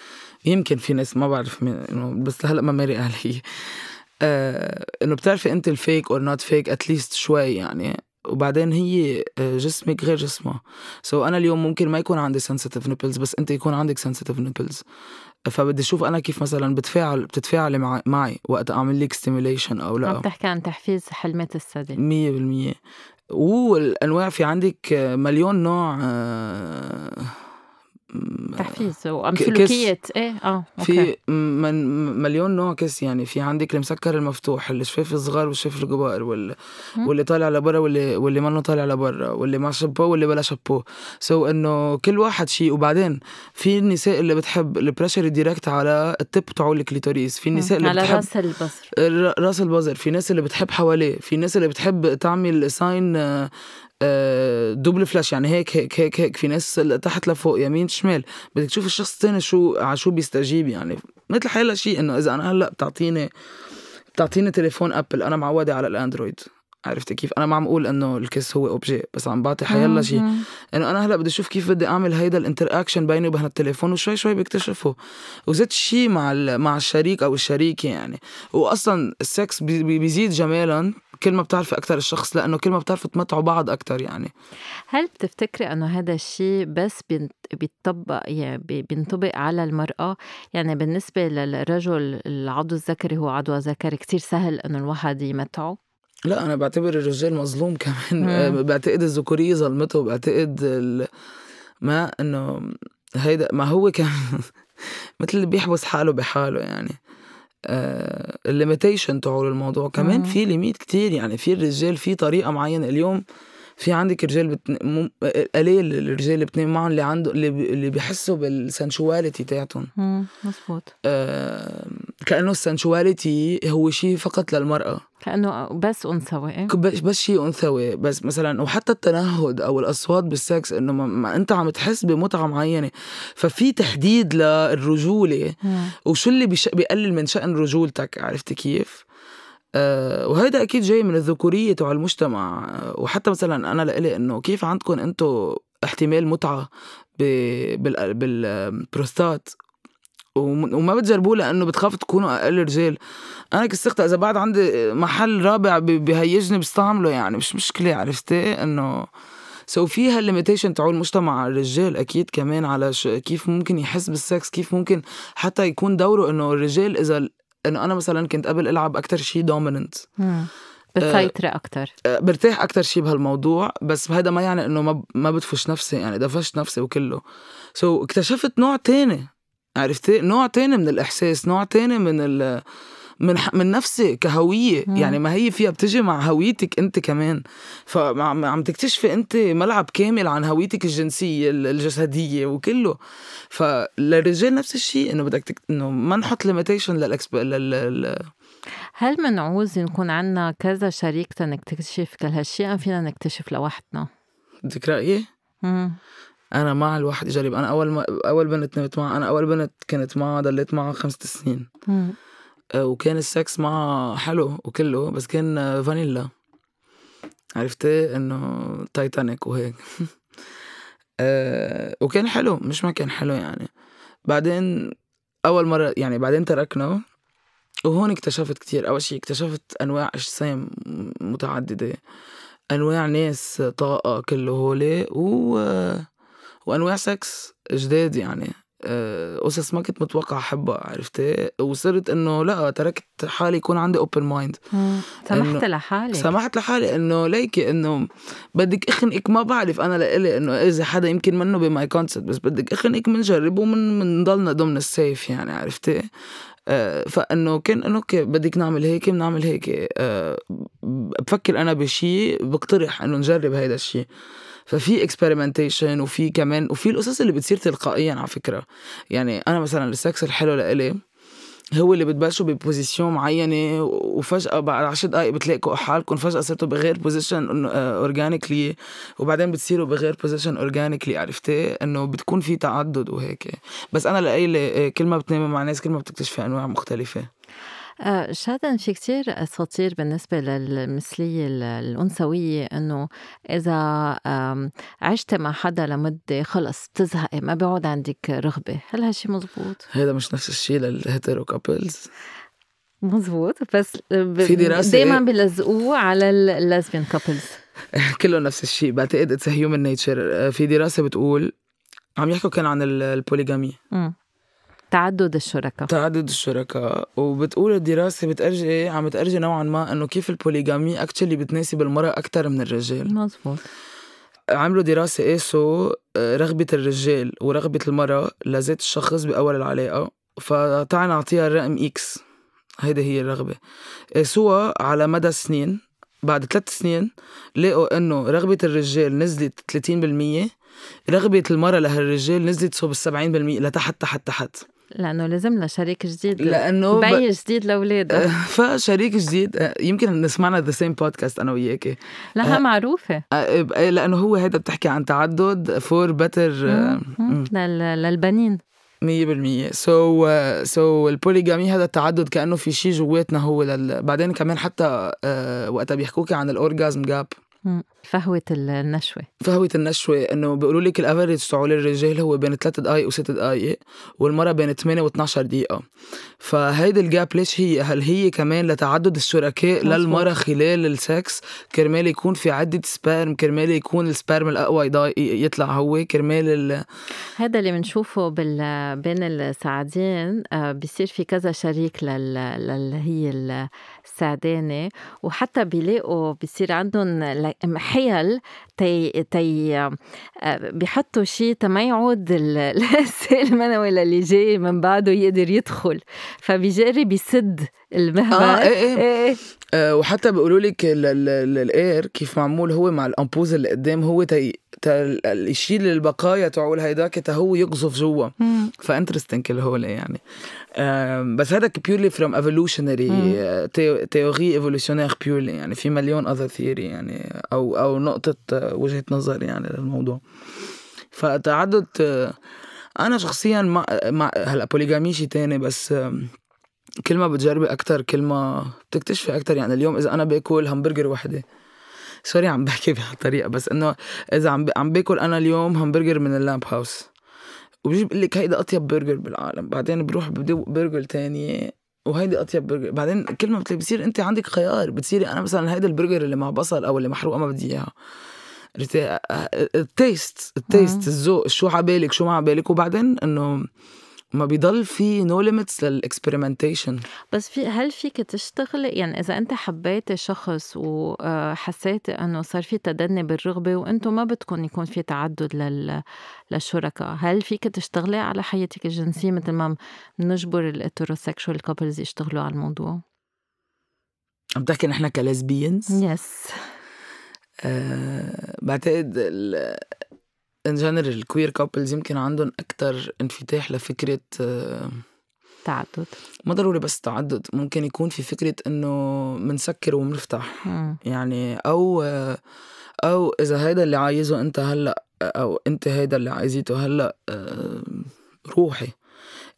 يمكن في ناس ما بعرف إنه بس هلأ ما مرق علي. آه إنه بتعرفي أنت إلفيك or not فيك at least شوي يعني. وبعدين هي آه، جسمك غير جسمها so أنا اليوم ممكن ما يكون عندي sensitive nipples بس أنت يكون عندك sensitive nipples فبدي أشوف أنا كيف مثلا بتفاعل بتتفاعلي معي, معي وقت أعمل لك stimulation أو لا. عم تحكي عن تحفيز حلمات الثدي مية بالمية. والأنواع في عندك مليون نوع آه، تحفيز وسلوكيات إيه آه okay. في من مليون نوع كس يعني. في عندك المسكر المفتوح الشفاف الصغار والشفاف الكبار وال... واللي طالع لبرا واللي واللي منه طالع لبرا واللي مع شابو واللي بلا chapeau. so إنه كل واحد شيء. وبعدين في النساء اللي بتحب ال pressure direct على ال tip تاع ال clitoris في النساء اللي على بتحب رأس البظر. رأس البظر. في ناس اللي بتحب حواليه. في ناس اللي بتحب تعمل sign double flèche يعني هيك هيك هيك هيك في ناس تحت لفوق يمين شمال. بدك تشوف الشخص الثاني شو على شو بيستجيب يعني مثل حيلا شيء إنه إذا أنا هلأ بتعطيني بتعطيني تليفون ابل أنا معوده على الأندرويد. عرفتي كيف؟ أنا ما عم أقول إنه الكس هو objet بس عم بعطي حيلا شيء. إنه أنا هلأ بدي أشوف كيف بدي أعمل هيدا ال interaction بيني وبين التليفون وشوي شوي بكتشفه وذات الشيء مع مع الشريك أو الشريكة يعني. واصلا السكس بيزيد جمالا. كل ما بتعرفي أكثر الشخص لأنه كل ما بتعرفوا تمتعوا بعض أكثر يعني. هل بتفتكري أنه هذا الشيء بس بيطبق يعني بينطبق على المرأة؟ يعني بالنسبة للرجل العضو الذكري هو عضو ذكري كتير سهل إنه الواحد يمتعه. لا أنا بعتبر الرجال مظلوم كمان. آه، بعتقد الذكورية ظلمته بعتقد ما إنه هيدا ما هو كان مثل اللي بيحبس حاله بحاله يعني. ال limitation تاعه الموضوع كمان في limit كتير يعني في الرجال في طريقة معينة. اليوم في عندك رجال بتن... مم... قليل الرجال اللي بتنام معهم اللي عنده اللي, ب... اللي بيحسوا بال sensuality تاعتهم. مزبوط آه... كأنه ال sensuality هو شيء فقط للمرأة. كأنه بس انثوي إيه؟ بس بس شيء انثوي بس مثلا وحتى التنهد أو الأصوات بالسكس إنه ما, ما أنت عم تحس بمتعة معينة. ففي تحديد للرجولة. وشو اللي بيش... بيقلل من شأن رجولتك عرفتي كيف؟ أه وهيدا أكيد جاي من الذكورية تبع المجتمع. وحتى مثلا أنا لإلي إنه كيف عندكم أنتم احتمال متعة بال بالبروستات؟ وما بتجربوه لأنه بتخافوا تكونوا أقل رجال. أنا كسقت إذا بعد عندي محل رابع بهيجني بستعمله يعني مش مشكلة عرفتي إنه so في هال limitation تاعو المجتمع على الرجال أكيد كمان على كيف ممكن يحس بالسكس كيف ممكن حتى يكون دوره إنه الرجال إذا انه أنا مثلا كنت قبل ألعب أكثر شيء dominant بتسيطري أكثر أه برتاح أكثر شيء بهالموضوع بس هذا ما يعني إنه ما ما بدفش نفسي يعني دفشت نفسي وكله. so so, اكتشفت نوع تاني عرفتي؟ نوع تاني من الإحساس نوع تاني من ال من من نفسي كهوية مم. يعني ما هي فيها بتجي مع هويتك انت كمان فعم تكتشفي انت ملعب كامل عن هويتك الجنسية الجسدية وكله فللرجال نفس الشيء إنه بدك تك... إنه ما نحط limitation لل exp لل... هل منعوز نكون عنا كذا شريك تنكتشف كل هالشيء أم فينا نكتشف لوحدنا؟ بدك رأيي؟ أنا مع الواحد يجرب أنا أول ما أول بنت نمت معها أنا أول بنت كنت معها ضليت معها خمسة سنين مم. وكان السكس معها حلو وكله بس كان فانيلا. عرفتي إنه تايتانيك وهيك. أه وكان حلو مش ما كان حلو يعني. بعدين أول مرة يعني بعدين تركنا وهون اكتشفت كتير. أول شيء اكتشفت أنواع أجسام متعددة. أنواع ناس طاقة كله هولي و وأنواع سكس جداد يعني. آه، قصص ما كنت متوقع احبها عرفتي؟ وصرت إنه لا تركت حالي يكون عندي open mind سمحت لحالك. سمحت لحالي إنه ليكي إنه بدك اخنقك ما بعرف أنا لإلي إنه إذا حدا يمكن منه by my consent بس بدك اخنقك بنجرب ومن منضلنا ضمن ال safe يعني عرفتي؟ آه فإنه كان إنه okay بدك نعمل هيك بنعمل هيك. آه بفكر أنا بشيء بقترح إنه نجرب هيدا الشيء ففي experimentation وفي كمان وفي القصص اللي بتصير تلقائيا على فكرة. يعني أنا مثلا السكس الحلو لإلي هو اللي بتبلشوا ب position معينة وفجأة بعد عشر دقايق بتلاقوا حالكم فجأة صرتوا بغير position organically وبعدين بتصيروا بغير position organically عرفتي؟ إنه بتكون في تعدد وهيك. بس أنا لإلي كل ما بتنامي مع ناس كل ما بتكتشفي أنواع مختلفة. آه، شادن في كتير أساطير بالنسبة للمثلية الأنثوية إنه إذا عشت مع حدا لمدة خلص بتزهقي ما بيعود عندك رغبة. هل هالشي مزبوط؟ هذا مش نفس الشيء للهيترو كابلز مزبوط بس في دراسة دايما بيلزقوه على ال lesbian couples كله نفس الشيء بعتقد it's human nature في دراسة بتقول عم يحكوا كان عن ال polygamy تعدد الشركاء. تعدد الشركاء. وبتقول الدراسة بتأرجي عم تأرجي نوعا ما إنه كيف ال polygamy actually بتناسب المرأة أكثر من الرجال. مزبوط عملوا دراسة قاسوا آه، رغبة الرجال ورغبة المرأة لذات الشخص بأول العلاقة. فتعال نعطيها الرقم X هيدي هي الرغبة. قاسوها على مدى سنين. بعد ثلاث سنين لقوا إنه رغبة الرجال نزلت 30% رغبة المرأة لهالرجال نزلت صوب السبعين بالمية لتحت تحت تحت. لأنه لازم لها شريك جديد لأنه بي ب... جديد لأولاده. فشريك جديد آه، يمكن نسمعنا the same podcast أنا وياكي لها أه معروفة. أه لأنه هو هذا بتحكي عن تعدد for better للبنين. مية بالمية. so so ال polygamy هذا التعدد كأنه في شيء جواتنا هو لل... بعدين كمان حتى uh, وقتها بيحكوكي عن الأورجازم جاب فهوة النشوة. فهوة النشوة إنه بيقولوا لك ال average تاعول الرجال هو بين 3 دقائق و6 دقائق والمرأة بين 8 و12 دقيقة. فهيدي ال gap ليش هي؟ هل هي كمان لتعدد الشركاء مزبوط. للمرأة خلال السكس كرمال يكون في عدة sperm كرمال يكون ال sperm الأقوى يطلع هو كرمال ال... هذا اللي بنشوفه بال... بين السعدين آه، بيصير في كذا شريك لل, لل... هي السعدانة وحتى بيلاقوا بيصير عندهم حيل تي تي آه، بيحطوا شيء تما يعود السائل المنوي للي جاي من بعده يقدر يدخل. فبيجرب يسد المهبل. آه إيه إيه, آه وحتى بيقولوا لك الاير كيف معمول هو مع الامبوز اللي قدام هو تي يشيل البقايا تعول هيداك هو يقذف جوا. ف interesting كل هول يعني. بس هذا purely from evolutionary theory evolutionary purely يعني. في مليون other theory يعني أو أو نقطة آه، وجهة نظر يعني للموضوع. فتعدد آه، أنا شخصيا مع, مع هلا polygamy شيء تاني بس كل ما بتجربي أكثر كل ما بتكتشفي أكثر يعني. اليوم إذا أنا بأكل همبرجر وحدة sorry عم بحكي بهالطريقة بس إنه إذا عم عم باكل أنا اليوم همبرجر من اللامب هاوس. وبيجي بقول لك هيدا أطيب برجر بالعالم. بعدين بروح بدوق برجر تانية وهيدي أطيب برجر. بعدين كل ما بتصير أنت عندك خيار. بتصيري أنا مثلا هيدا البرجر اللي مع بصل أو اللي محروقه ما بدي إياها. ال taste ال taste الذوق شو عبالك شو ما عبالك. وبعدين إنه ما بيضل في no limits لل experimentation بس في هل فيك تشتغلي يعني إذا أنت حبيتي شخص وحسيتي إنه صار في تدني بالرغبة وأنتم ما بدكم يكون في تعدد لل... للشركاء هل فيك تشتغلي على حياتك الجنسية مثل ما بنجبر ال heterosexual couples يشتغلوا على الموضوع؟ عم تحكي نحن ك lesbians yes أه بعتقد in general ال queer couples يمكن عندهم أكثر انفتاح لفكرة آه، تعدد. ما ضروري بس تعدد ممكن يكون في فكرة إنه منسكر ومنفتح. يعني أو آه، أو إذا هيدا اللي عايزه أنت هلأ أو أنت هيدا اللي عايزيته هلأ آه، روحي.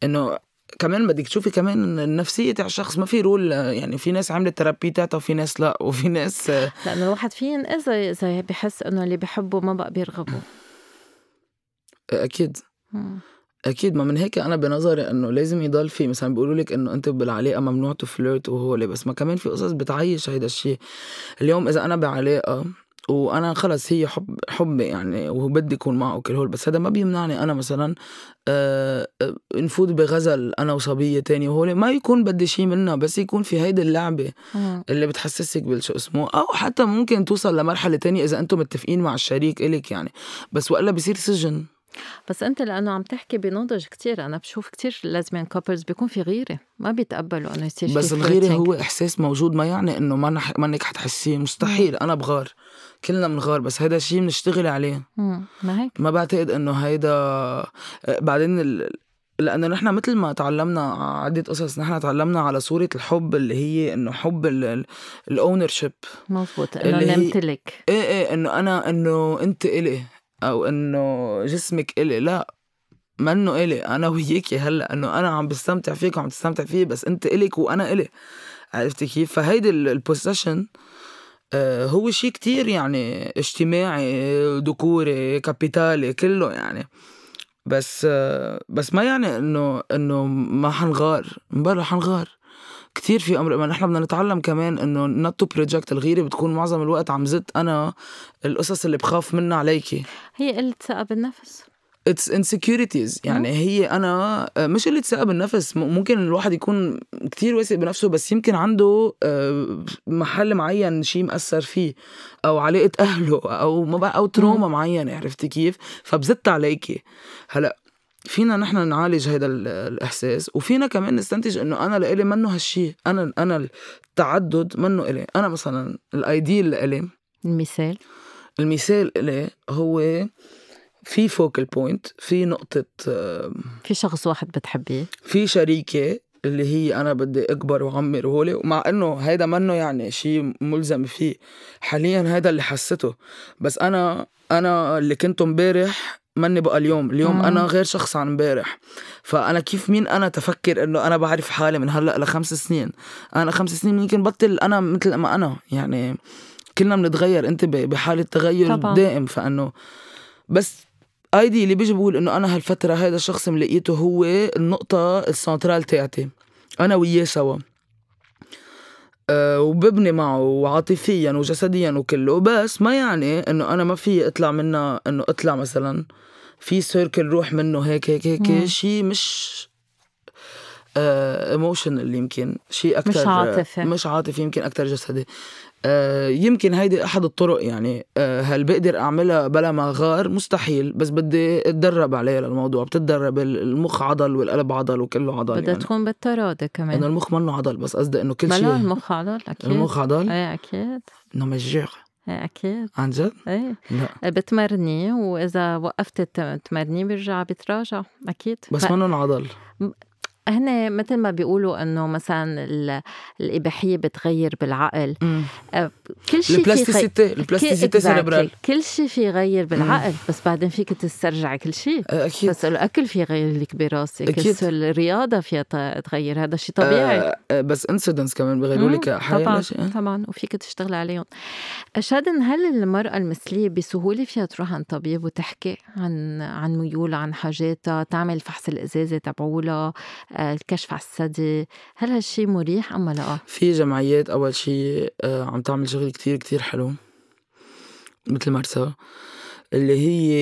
إنه كمان بدك تشوفي كمان نفسية الشخص ما في rule يعني في ناس عملت therapy تاعتها وفي ناس لأ وفي ناس لأنه الواحد في إذا إذا بحس إنه اللي بحبه ما بقى بيرغبه. أكيد. أكيد. ما من هيك أنا بنظري إنه لازم يضل في مثلا بيقولوا لك إنه أنت بالعلاقة ممنوع تفلرت وهو ليه بس ما كمان في قصص بتعيش هيدا الشيء. اليوم إذا أنا بعلاقة وأنا خلص هي حب حبي يعني وبدي أكون معه وكل هول بس هذا ما بيمنعني أنا مثلا آه نفوت بغزل أنا وصبية تانية وهول ما يكون بدي شيء منها بس يكون في هيدي اللعبة اللي بتحسسك بالشو اسمه. أو حتى ممكن توصل لمرحلة تانية إذا أنتم متفقين مع الشريك إلك يعني. بس وإلا بصير سجن. بس انت لأنه عم تحكي بنضج كتير أنا بشوف كتير لازمين couples بيكون في غيرة ما بيتقبلوا انه يصير بس الغيرة هو إحساس موجود ما يعني إنه ما نح... ما انك حتحسيه مستحيل أنا بغار كلنا بنغار بس هذا الشيء بنشتغل عليه. ما هيك. ما بعتقد إنه هيدا آه، بعدين ال... لأنه نحن مثل ما تعلمنا عدة قصص نحن تعلمنا على صورة الحب اللي هي إنه حب ال ownership مزبوط إنه نمتلك. إيه إيه إنه أنا إنه أنت إلي. أو إنه جسمك إلي. لا منه إلي. أنا وياكي هلأ إنه أنا عم بستمتع فيك وعم تستمتع فيه بس أنت الك وأنا إلي. عرفتي كيف؟ فهيدي ال possession آه، هو شيء كتير يعني اجتماعي ذكوري capitalist كله يعني. بس آه، بس ما يعني انه إنه ما حنغار. بلا حنغار. كتير في أمر ما نحن بدنا نتعلم كمان إنه not to project الغيرة بتكون معظم الوقت عم زت أنا القصص اللي بخاف منها عليكي. هي قلة ثقة بالنفس it's insecurities يعني هي أنا مش قلة ثقه بالنفس ممكن الواحد يكون كتير واثق بنفسه بس يمكن عنده آه، محل معين شيء مأثر فيه أو علاقة أهله أو ما بقى أو trauma معينه عرفتي كيف؟ فبزت عليكي. هلأ فينا نحن نعالج هذا الإحساس وفينا كمان نستنتج إنه أنا لإلي منه هالشي أنا أنا التعدد منه إلي. أنا مثلا ال ideal لإلي المثال. المثال إلي هو في focal point في نقطة في شخص واحد بتحبيه. في شريكة اللي هي أنا بدي أكبر وعمر هولي ومع إنه هيدا منه يعني شيء ملزم فيه. حاليا هيدا اللي حسيته. بس أنا أنا اللي كنت امبارح مني بقى اليوم. اليوم مم. أنا غير شخص عن امبارح. فأنا كيف مين أنا تفكر إنه أنا بعرف حالي من هلأ لخمس سنين؟ أنا خمس سنين يمكن بطل أنا مثل ما أنا. يعني كلنا بنتغير. أنت بحالة تغير طبعا. دائم. فإنه بس ايدي اللي بيجي بقول إنه أنا هالفترة هذا الشخص اللي لقيته هو النقطة السنترال تاعتي. أنا وياه سوا. أه وببني معه وعاطفيا وجسديا وكله. بس ما يعني إنه أنا ما في اطلع منها إنه أطلع مثلا في سيركل روح منه هيك هيك هيك شيء مش ايموشنال يمكن شيء أكثر مش عاطفي. مش عاطفي يمكن أكثر جسدي. آه، يمكن هيدي أحد الطرق يعني. آه، هل بقدر أعملها بلا ما غار؟ مستحيل بس بدي أتدرب عليها للموضوع. بتتدرب المخ عضل والقلب عضل وكله عضل بدها يعني. تكون بالتراضي إنه كمان المخ منه عضل بس قصدي إنه كل بلا شيء. المخ عضل أكيد. المخ عضل؟ إيه أكيد. إنه إيه أكيد. عن جد؟ إيه. لا. بتمرني وإذا وقفت تمرني بيرجع بيتراجع أكيد. بس ف- منه عضل هن مثل ما بيقولوا إنه مثلا ال- الإباحية بتغير بالعقل. مم. كل شيء. ال plasticity ال plasticity. cerebral. كل شيء في يغير بالعقل بس بعدين فيك تسترجع كل شيء أكيد. بس الأكل في يغير لك براسك. الس- الرياضة فيها تغير. هذا شيء طبيعي. آه آه، بس انسيدنتس كمان بغيروا لك مم، حياه طبعا شيء طبعا وفيك تشتغل عليهم. شادن هل المرأة المثلية بسهولة فيها تروح عند طبيب وتحكي عن عن ميولها عن حاجاتها تعمل فحص الإزازة تبعولها؟ آه، الكشف على الثدي هل هالشي مريح أم لا؟ في جمعيات أول شيء آه، عم تعمل شغل كتير كتير حلو مثل مرسى اللي هي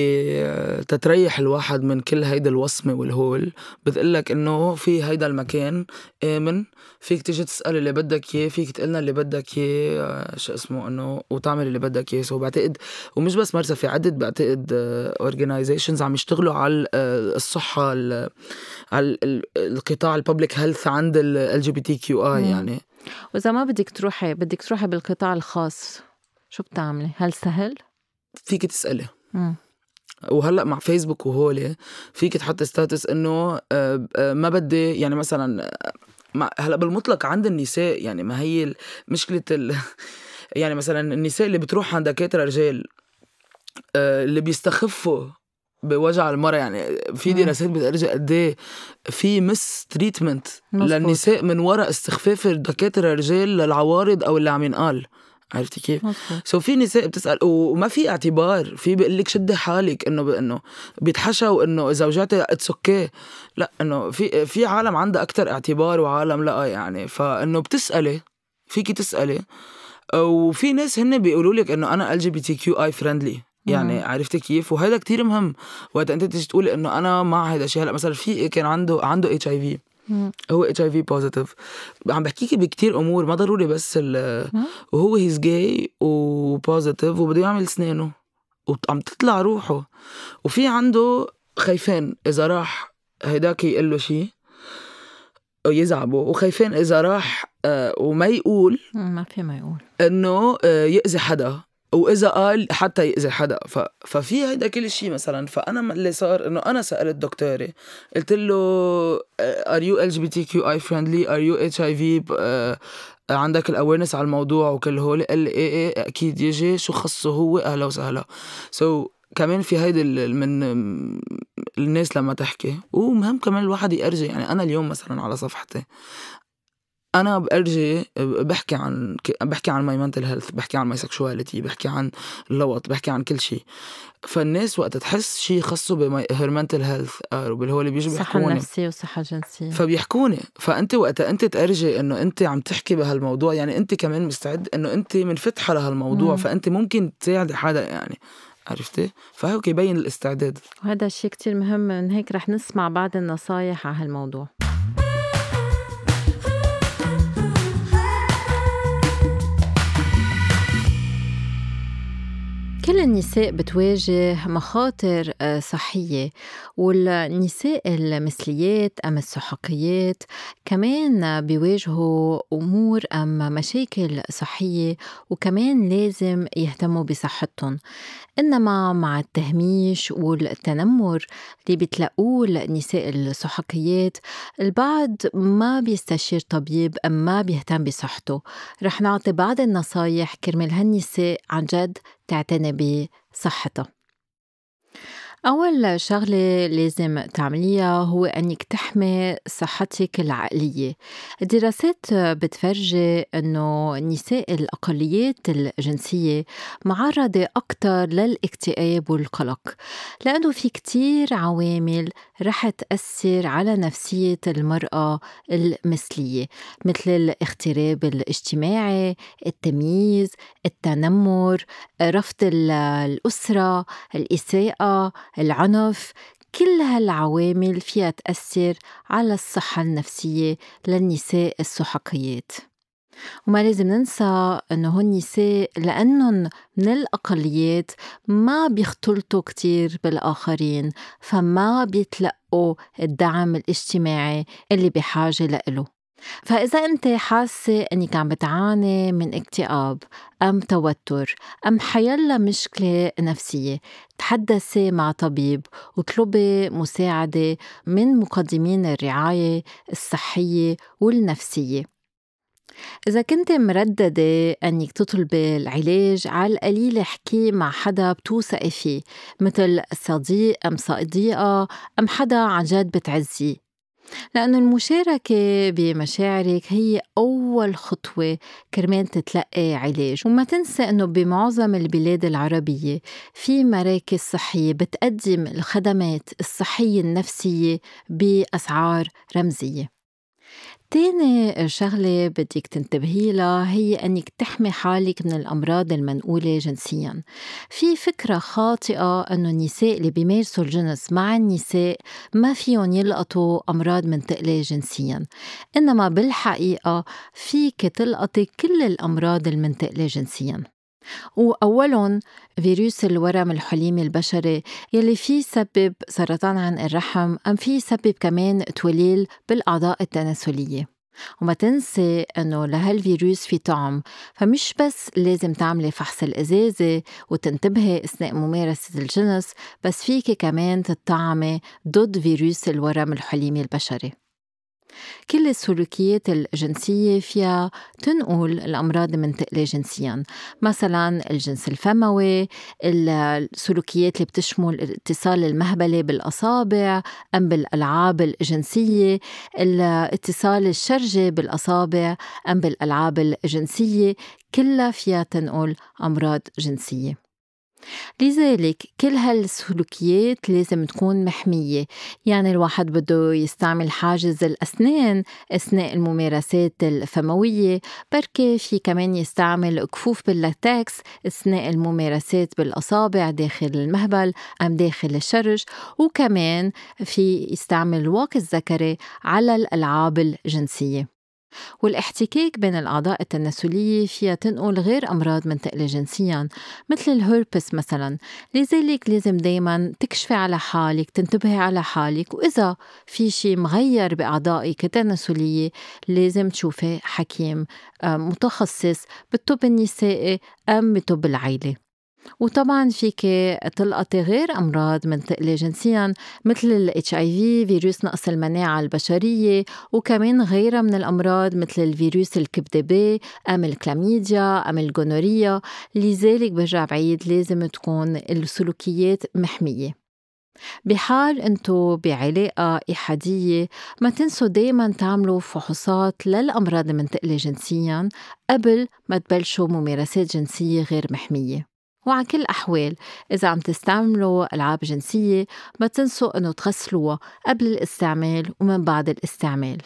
آه، تتريح الواحد من كل هيدا الوصمة والهول بتقلك إنه في هيدا المكان آمن فيك تيجي تسأل اللي بدك إياه فيك تقلنا اللي بدك إياه آه، شو اسمه إنه وتعمل اللي بدك إياه so بعتقد ومش بس Marsa في عدد بعتقد organizations عم يشتغلوا على آه، الصحة ال- على ال- ال- القطاع ال public health عند ال جي بي تي كيو اي. يعني وإذا ما بدك تروحي بدك تروحي بالقطاع الخاص شو بتعملي؟ هل سهل؟ فيك تسألي. وهلأ مع فيسبوك وهولي فيك تحط status إنه آه، آه، ما بدي يعني مثلا آه، هلأ بالمطلق عند النساء يعني ما هي مشكلة ال يعني مثلا النساء اللي بتروح عند دكاترة رجال اللي بيستخفوا بوجع المرأة يعني في. دراسات بترجع قد إيه في mistreatment. للنساء من وراء استخفاف الدكاترة الرجال للعوارض أو اللي عم ينقال عرفتي كيف؟ so في نساء بتسأل وما في اعتبار. في بيقول لك شدي حالك إنه بانه بيتحشوا انه زوجاتي it's okay لا إنه في في عالم عندها أكثر اعتبار وعالم لا يعني. فإنه بتسألي فيكي تسألي. وفي ناس هن بيقولوا لك إنه أنا ال جي بي تي كيو اي فريندلي يعني. عرفتي كيف؟ وهذا كتير مهم. وقت أنت تيجي تقولي إنه أنا مع هذا الشيء هلا مثلا في كان عنده عنده HIV. هو HIV positive عم بحكيكي بكتير أمور ما ضروري بس ال. وهو هيز جاي وبوزيتيف وبده يعمل اسنانه وعم تطلع روحه وفي عنده خايفين إذا راح هيداك يقول له شيء يزعبه وخايفين إذا راح آه، وما يقول. ما في ما يقول إنه آه، يأذي حدا وإذا قال حتى يأذي حدا. ف... ففي هيدا كل شيء مثلا. فأنا اللي صار إنه أنا سألت دكتوري قلت له ار يو ال جي بي تي كيو اي فريندلي ار يو اتش اي في عندك ال awareness على الموضوع وكل هول؟ قال لي إيه إيه أكيد يجي. شو خصه هو؟ أهلا وسهلا. so so, كمان في هيدي من الناس لما تحكي. ومهم كمان الواحد يأرجي يعني أنا اليوم مثلا على صفحتي أنا بأرجي بحكي عن بحكي عن my mental health بحكي عن my sexuality بحكي عن اللوط بحكي عن كل شيء. فالناس وقت تحس شيء خاصه بهير منتل هيلث اللي بيجوا صحة بيحكوني. نفسية وصحة جنسية. فبيحكوني. فأنت وقت أنت تأرجي إنه أنت عم تحكي بهالموضوع يعني أنت كمان مستعد إنه أنت منفتحة لهالموضوع مم. فأنت ممكن تساعدي حدا يعني. عرفتي؟ فهو يبين الاستعداد. وهذا الشيء كتير مهم من هيك رح نسمع بعض النصايح على هالموضوع. كل النساء بتواجه مخاطر آه، صحية والنساء المثليات أم السحقيات كمان بيواجهوا أمور أم مشاكل صحية وكمان لازم يهتموا بصحتهم. إنما مع التهميش والتنمر اللي بتلاقوه النساء السحقيات البعض ما بيستشير طبيب أم ما بيهتم بصحته. رح نعطي بعض النصايح كرمال هالنساء عن جد تعتني بصحتها أول شغلة لازم تعمليها هو أنك تحمي صحتك العقلية. الدراسات بتفرجي أنه نساء الأقليات الجنسية معرضة أكتر للاكتئاب والقلق لأنه في كتير عوامل رح تأثر على نفسية المرأة المثلية مثل الاغتراب الاجتماعي التمييز التنمر رفض ال- الأسرة الإساءة. العنف كل هالعوامل فيها تأثر على الصحة النفسية للنساء السحقيات. وما لازم ننسى إنه هون النساء لأنهم من الأقليات ما بيختلطوا كتير بالآخرين فما بيتلقوا الدعم الاجتماعي اللي بحاجة لإله فإذا أنت حاسة أنك عم بتعاني من اكتئاب أم توتر أم حيلا مشكلة نفسية تحدثي مع طبيب واطلبي مساعدة من مقدمين الرعاية الصحية والنفسية. إذا كنت مرددة أنك تطلبي العلاج على القليل احكي مع حدا بتوثقي فيه مثل صديق أم صديقة أم حدا عن جد بتعزيه. لأنه المشاركة بمشاعرك هي أول خطوة كرمال تتلقي علاج. وما تنسى أنه بمعظم البلاد العربية في مراكز صحية بتقدم الخدمات الصحية النفسية بأسعار رمزية. تاني شغلة بدك تنتبهي لها هي أنك تحمي حالك من الأمراض المنقولة جنسيا. في فكرة خاطئة أنه النساء اللي بيمارسوا الجنس مع النساء ما فيهم يلقطوا أمراض منتقلة جنسيا. إنما بالحقيقة فيك تلقطي كل الأمراض المنتقلة جنسيا. وأولهم فيروس الورم الحليمي البشري يلي فيه يسبب سرطان عن الرحم أم فيه يسبب كمان توليل بالأعضاء التناسلية. وما تنسي إنه لهالفيروس في طعم فمش بس لازم تعملي فحص الإزازة وتنتبهي أثناء ممارسة الجنس بس فيكي كمان تطعمي ضد فيروس الورم الحليمي البشري. كل السلوكيات الجنسية فيها تنقل الأمراض المنتقلة جنسيا. مثلا الجنس الفموي السلوكيات اللي بتشمل اتصال المهبلة بالأصابع أم بالألعاب الجنسية الاتصال الشرجي بالأصابع أم بالألعاب الجنسية كلها فيها تنقل أمراض جنسية. لذلك كل هالسلوكيات لازم تكون محمية. يعني الواحد بده يستعمل حاجز الأسنان أثناء الممارسات الفموية بركي في كمان يستعمل كفوف باللاتكس أثناء الممارسات بالأصابع داخل المهبل أم داخل الشرج وكمان في يستعمل الواقي الذكري على الألعاب الجنسية. والاحتكاك بين الأعضاء التناسلية فيها تنقل غير أمراض منتقلة جنسيا مثل الهربس مثلا. لذلك لازم دايما تكشفي على حالك تنتبهي على حالك وإذا في شي مغير بأعضائك التناسلية لازم تشوفي حكيم آه، متخصص بالطب النسائي أم بطب العيلة وطبعا فيك تلقطي غير أمراض منتقله جنسيا مثل ال HIV فيروس نقص المناعة البشرية وكمان غيرها من الأمراض مثل الفيروس الكبد B أم الكلاميديا أم ال gonorrhea. لذلك برجع بعيد لازم تكون السلوكيات محمية. بحال أنتو بعلاقة إحادية ما تنسوا دايما تعملوا فحوصات للأمراض المنتقلة جنسيا قبل ما تبلشوا ممارسات جنسية غير محمية. وعلى كل الأحوال. إذا عم تستعملوا ألعاب جنسية ما تنسوا إنه تغسلوها قبل الاستعمال ومن بعد الاستعمال.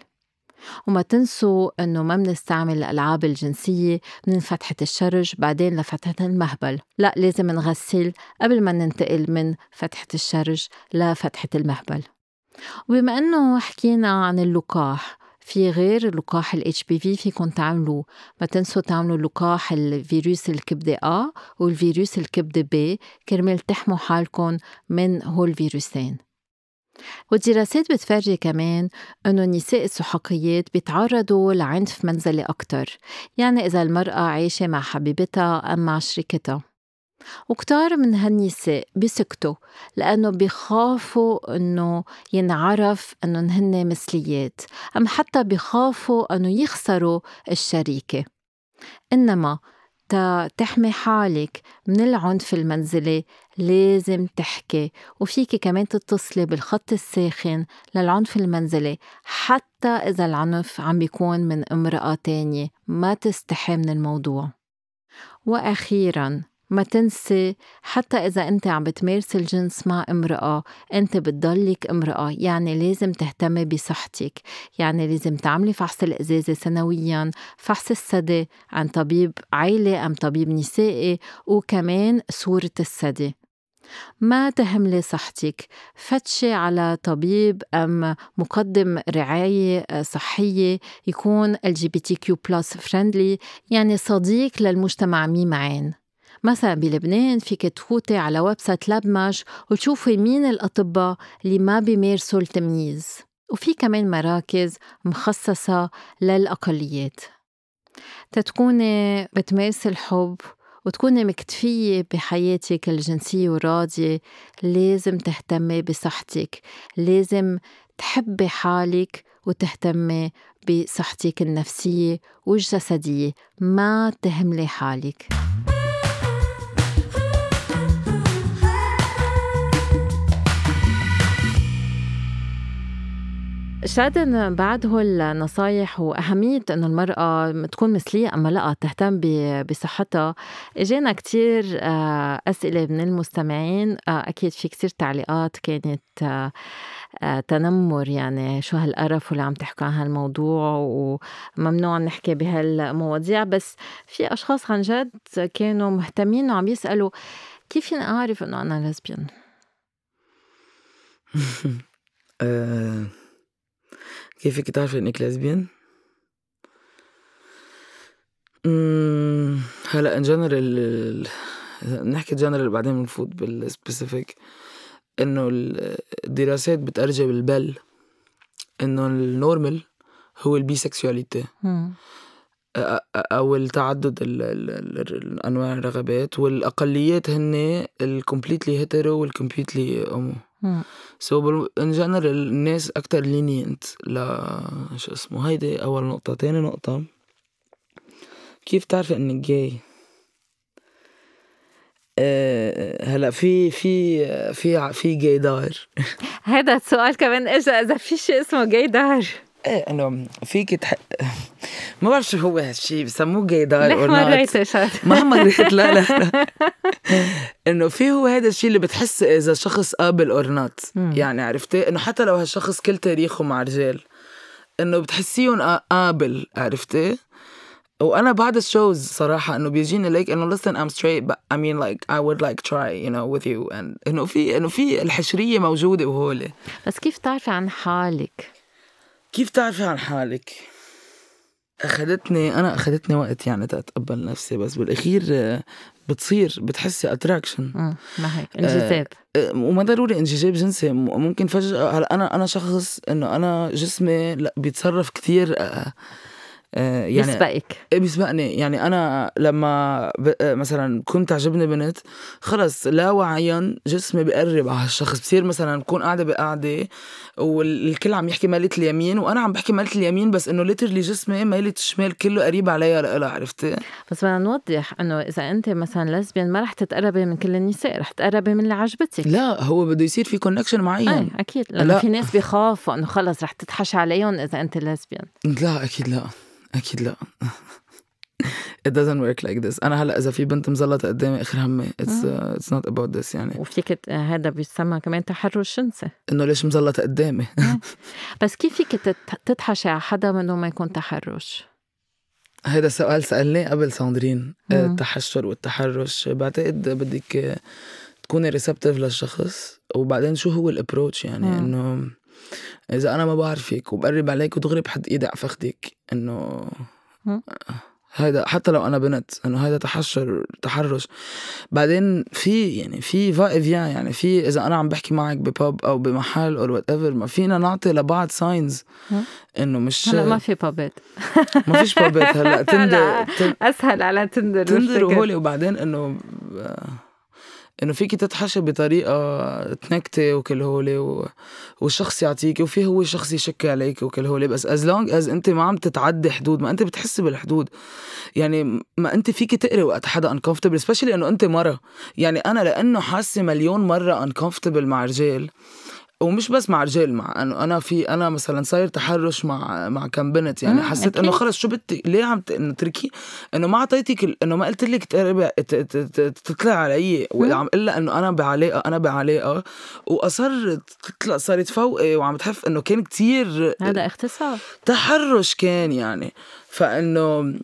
وما تنسوا إنه ما بنستعمل الألعاب الجنسية من فتحة الشرج بعدين لفتحة المهبل. لا لازم نغسل قبل ما ننتقل من فتحة الشرج لفتحة المهبل. وبما إنه حكينا عن اللقاح في غير لقاح ال HPV فيكم تعملوا ما تنسوا تعملوا لقاح الفيروس الكبدة A والفيروس الكبدة B كرمال تحموا حالكم من هول الفيروسين والدراسات بتفرجي كمان انه النساء السحقيات بيتعرضوا لعنف منزلي أكثر يعني إذا المرأة عايشة مع حبيبتها أم مع شريكتها. وكتار من هالنساء بيسكتوا لأنه بيخافوا إنه ينعرف إنه هن مثليات أم حتى بيخافوا إنه يخسروا الشريكة. إنما تحمي حالك من العنف المنزلي لازم تحكي وفيك كمان تتصلي بالخط الساخن للعنف المنزلي حتى إذا العنف عم بيكون من امرأة تانية ما تستحي من الموضوع. وأخيراً ما تنسي حتى إذا أنت عم بتمارسي الجنس مع امرأة أنت بتضلك امرأة. يعني لازم تهتمي بصحتك. يعني لازم تعملي فحص الإزازة سنويا فحص الثدي عن طبيب عائلة أم طبيب نسائي وكمان صورة الثدي ما تهملي صحتك. فتشي على طبيب أم مقدم رعاية صحية يكون LGBTQ plus friendly يعني صديق للمجتمع ميم عين مثلا بلبنان فيك تفوتي على website LebMASH وتشوفي مين الأطباء اللي ما بيمارسوا التمييز. وفي كمان مراكز مخصصة للأقليات. تتكوني بتمارسي الحب وتكوني مكتفية بحياتك الجنسية وراضية. لازم تهتمي بصحتك. لازم تحبي حالك وتهتمي بصحتك النفسية والجسدية. ما تهملي حالك. شادن بعد هول النصايح وأهمية إنه المرأة تكون مثلية أما لا تهتم بصحتها. إجانا كتير آه، أسئلة من المستمعين. آه، أكيد في كتير تعليقات كانت آه، تنمر. يعني شو هالقرف واللي عم تحكوا عن هالموضوع وممنوع نحكي بهالمواضيع. بس في أشخاص عن جد كانوا مهتمين وعم يسألوا كيف فيني أعرف إنه أنا لزبيان؟ كيفك تعرفي إنِّك ليزبيان؟ هلأ in general نحكي general بعدين بنفوت بالspecific إنه الدراسات بتأرجي بالبل إنه ال normal هو ال bisexuality أو التعدد الأنواع الرغبات والأقليات هن الcompletely hetero والcompletely homo. so in general الناس أكتر lenient ل شو اسمه هيدي أول نقطة. تاني نقطة كيف تعرفي إنك جاي أه هلا في في في في جايدار هذا السؤال كمان اجى إذا في شيء اسمه gaydar إيه إنه فيك تح... ما بعرف شو هو هالشيء بسموه gaydar ليه مريت ما مريت لا لا لا. إنه في هو هذا الشيء اللي بتحس إذا شخص قابل or not يعني عرفتي؟ إنه حتى لو هالشخص كل تاريخه مع رجال إنه بتحسيهم قابل عرفتي؟ وأنا بعد ال shoes صراحة إنه بيجيني ليك إنه listen I'm straight but I mean like I would like try you know with you. And إنه في إنه في الحشرية موجودة وهولي. بس كيف تعرفي عن حالك؟ كيف تعرفي عن حالك؟ أخذتني أنا أخذتني وقت يعني تتقبل نفسي بس بالأخير آه، بتصير بتحسي اتراكشن ما هيك انجذاب. آه وما ضروري انجذاب جنسي. ممكن فجأة هلأ أنا أنا شخص إنه أنا جسمي لأ بيتصرف كثير آه آه، يعني بيسبقك. إيه، بيسبقني. يعني أنا لما آه، مثلا كنت تعجبني بنت خلص لا وعيا جسمي بقرب على هالشخص. بصير مثلا بكون قاعدة بقعده والكل عم يحكي مالت اليمين وأنا عم بحكي مالت اليمين بس إنه literally جسمي مالت الشمال كله قريب عليها لها عرفتي؟ بس بدنا نوضح إنه إذا أنت مثلا lesbian ما رح تتقربي من كل النساء رح تقربي من اللي عجبتك لا هو بده يصير في connection معين. إيه أكيد. لأنه في ناس بيخافوا إنه خلص رح تتحشري عليهم إذا أنت لسبيان لا أكيد لا. أكيد لا. It doesn't work like this. أنا هلأ إذا في بنت مزلطة قدامي آخر همي it's uh, it's not about this يعني. وفيك هذا بيسمى كمان تحرش جنسي إنه ليش مزلطة قدامي؟ بس كيف فيك تتحشري على حدا منه ما يكون تحرش؟ هذا السؤال سألني قبل ساندرين. التحشر والتحرش. بعتقد بدك تكوني receptive للشخص وبعدين شو هو ال approach يعني؟ إنه إذا أنا ما بعرفك وبقرب عليك ودغري بحط ايدي على فخدك انه هيدا حتى لو أنا بنت إنه هيدا تحشر تحرش. بعدين في يعني في vibe يعني يعني في إذا أنا عم بحكي معك ب pub أو بمحل أو whatever ما فينا نعطي لبعض signs إنه مش هلا ما في pub ات ما فيش pub ات هلا تندر أسهل على Tinder Tinder وهولي. وبعدين إنه إنه فيكي تتحشري بطريقة تنكتي وكل هولي و... والشخص يعطيكي وفي هو شخص يشكي عليك وكل هولي بس as long as أنت ما عم تتعدي حدود ما أنت بتحسي بالحدود. يعني ما أنت فيكي تقري وقت حدا انكمفتبل سبيشلي إنه أنت مرة. يعني أنا لأنه حاسة مليون مرة انكمفتبل مع رجال ومش بس مع رجال مع أنه أنا في أنا مثلا صاير تحرش مع مع كم بنت يعني. حسيت إنه خلص شو بدك ليه عم تتركي إنه ما أعطيتك إنه ما قلت لك تطلع علي. وعم إلا إنه أنا بعلاقة أنا بعلاقة. واصرت تطلع صارت فوقي وعم تحف إنه كان كتير هذا اغتصاب تحرش كان يعني. فإنه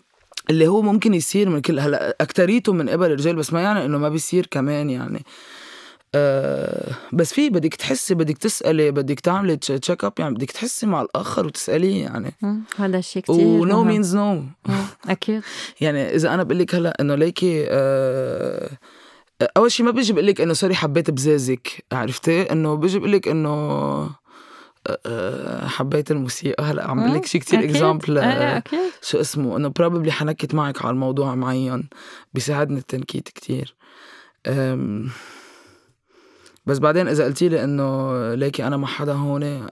اللي هو ممكن يصير من كل هلأ أكتريته من قبل الرجال بس ما يعني إنه ما بيصير كمان يعني. آه بس في بدك تحسي بدك تسألي بدك تعملي check up يعني بدك تحسي مع الآخر وتسأليه يعني. هذا الشيء كتير و no. means no مم. أكيد يعني إذا أنا بقول لك هلأ إنه ليكي آه أول شيء ما بيجي بقول لك إنه sorry حبيت بزازك عرفتي إنه بيجي بقول لك إنه آه، آه، حبيت الموسيقى هلأ عم بقول لك شيء كثير. example شو اسمه إنه probably حنكت معك على الموضوع معين بيساعدني التنكيت كتير أم، بس بعدين إذا قلتي لي إنه ليكي أنا مع حدا هون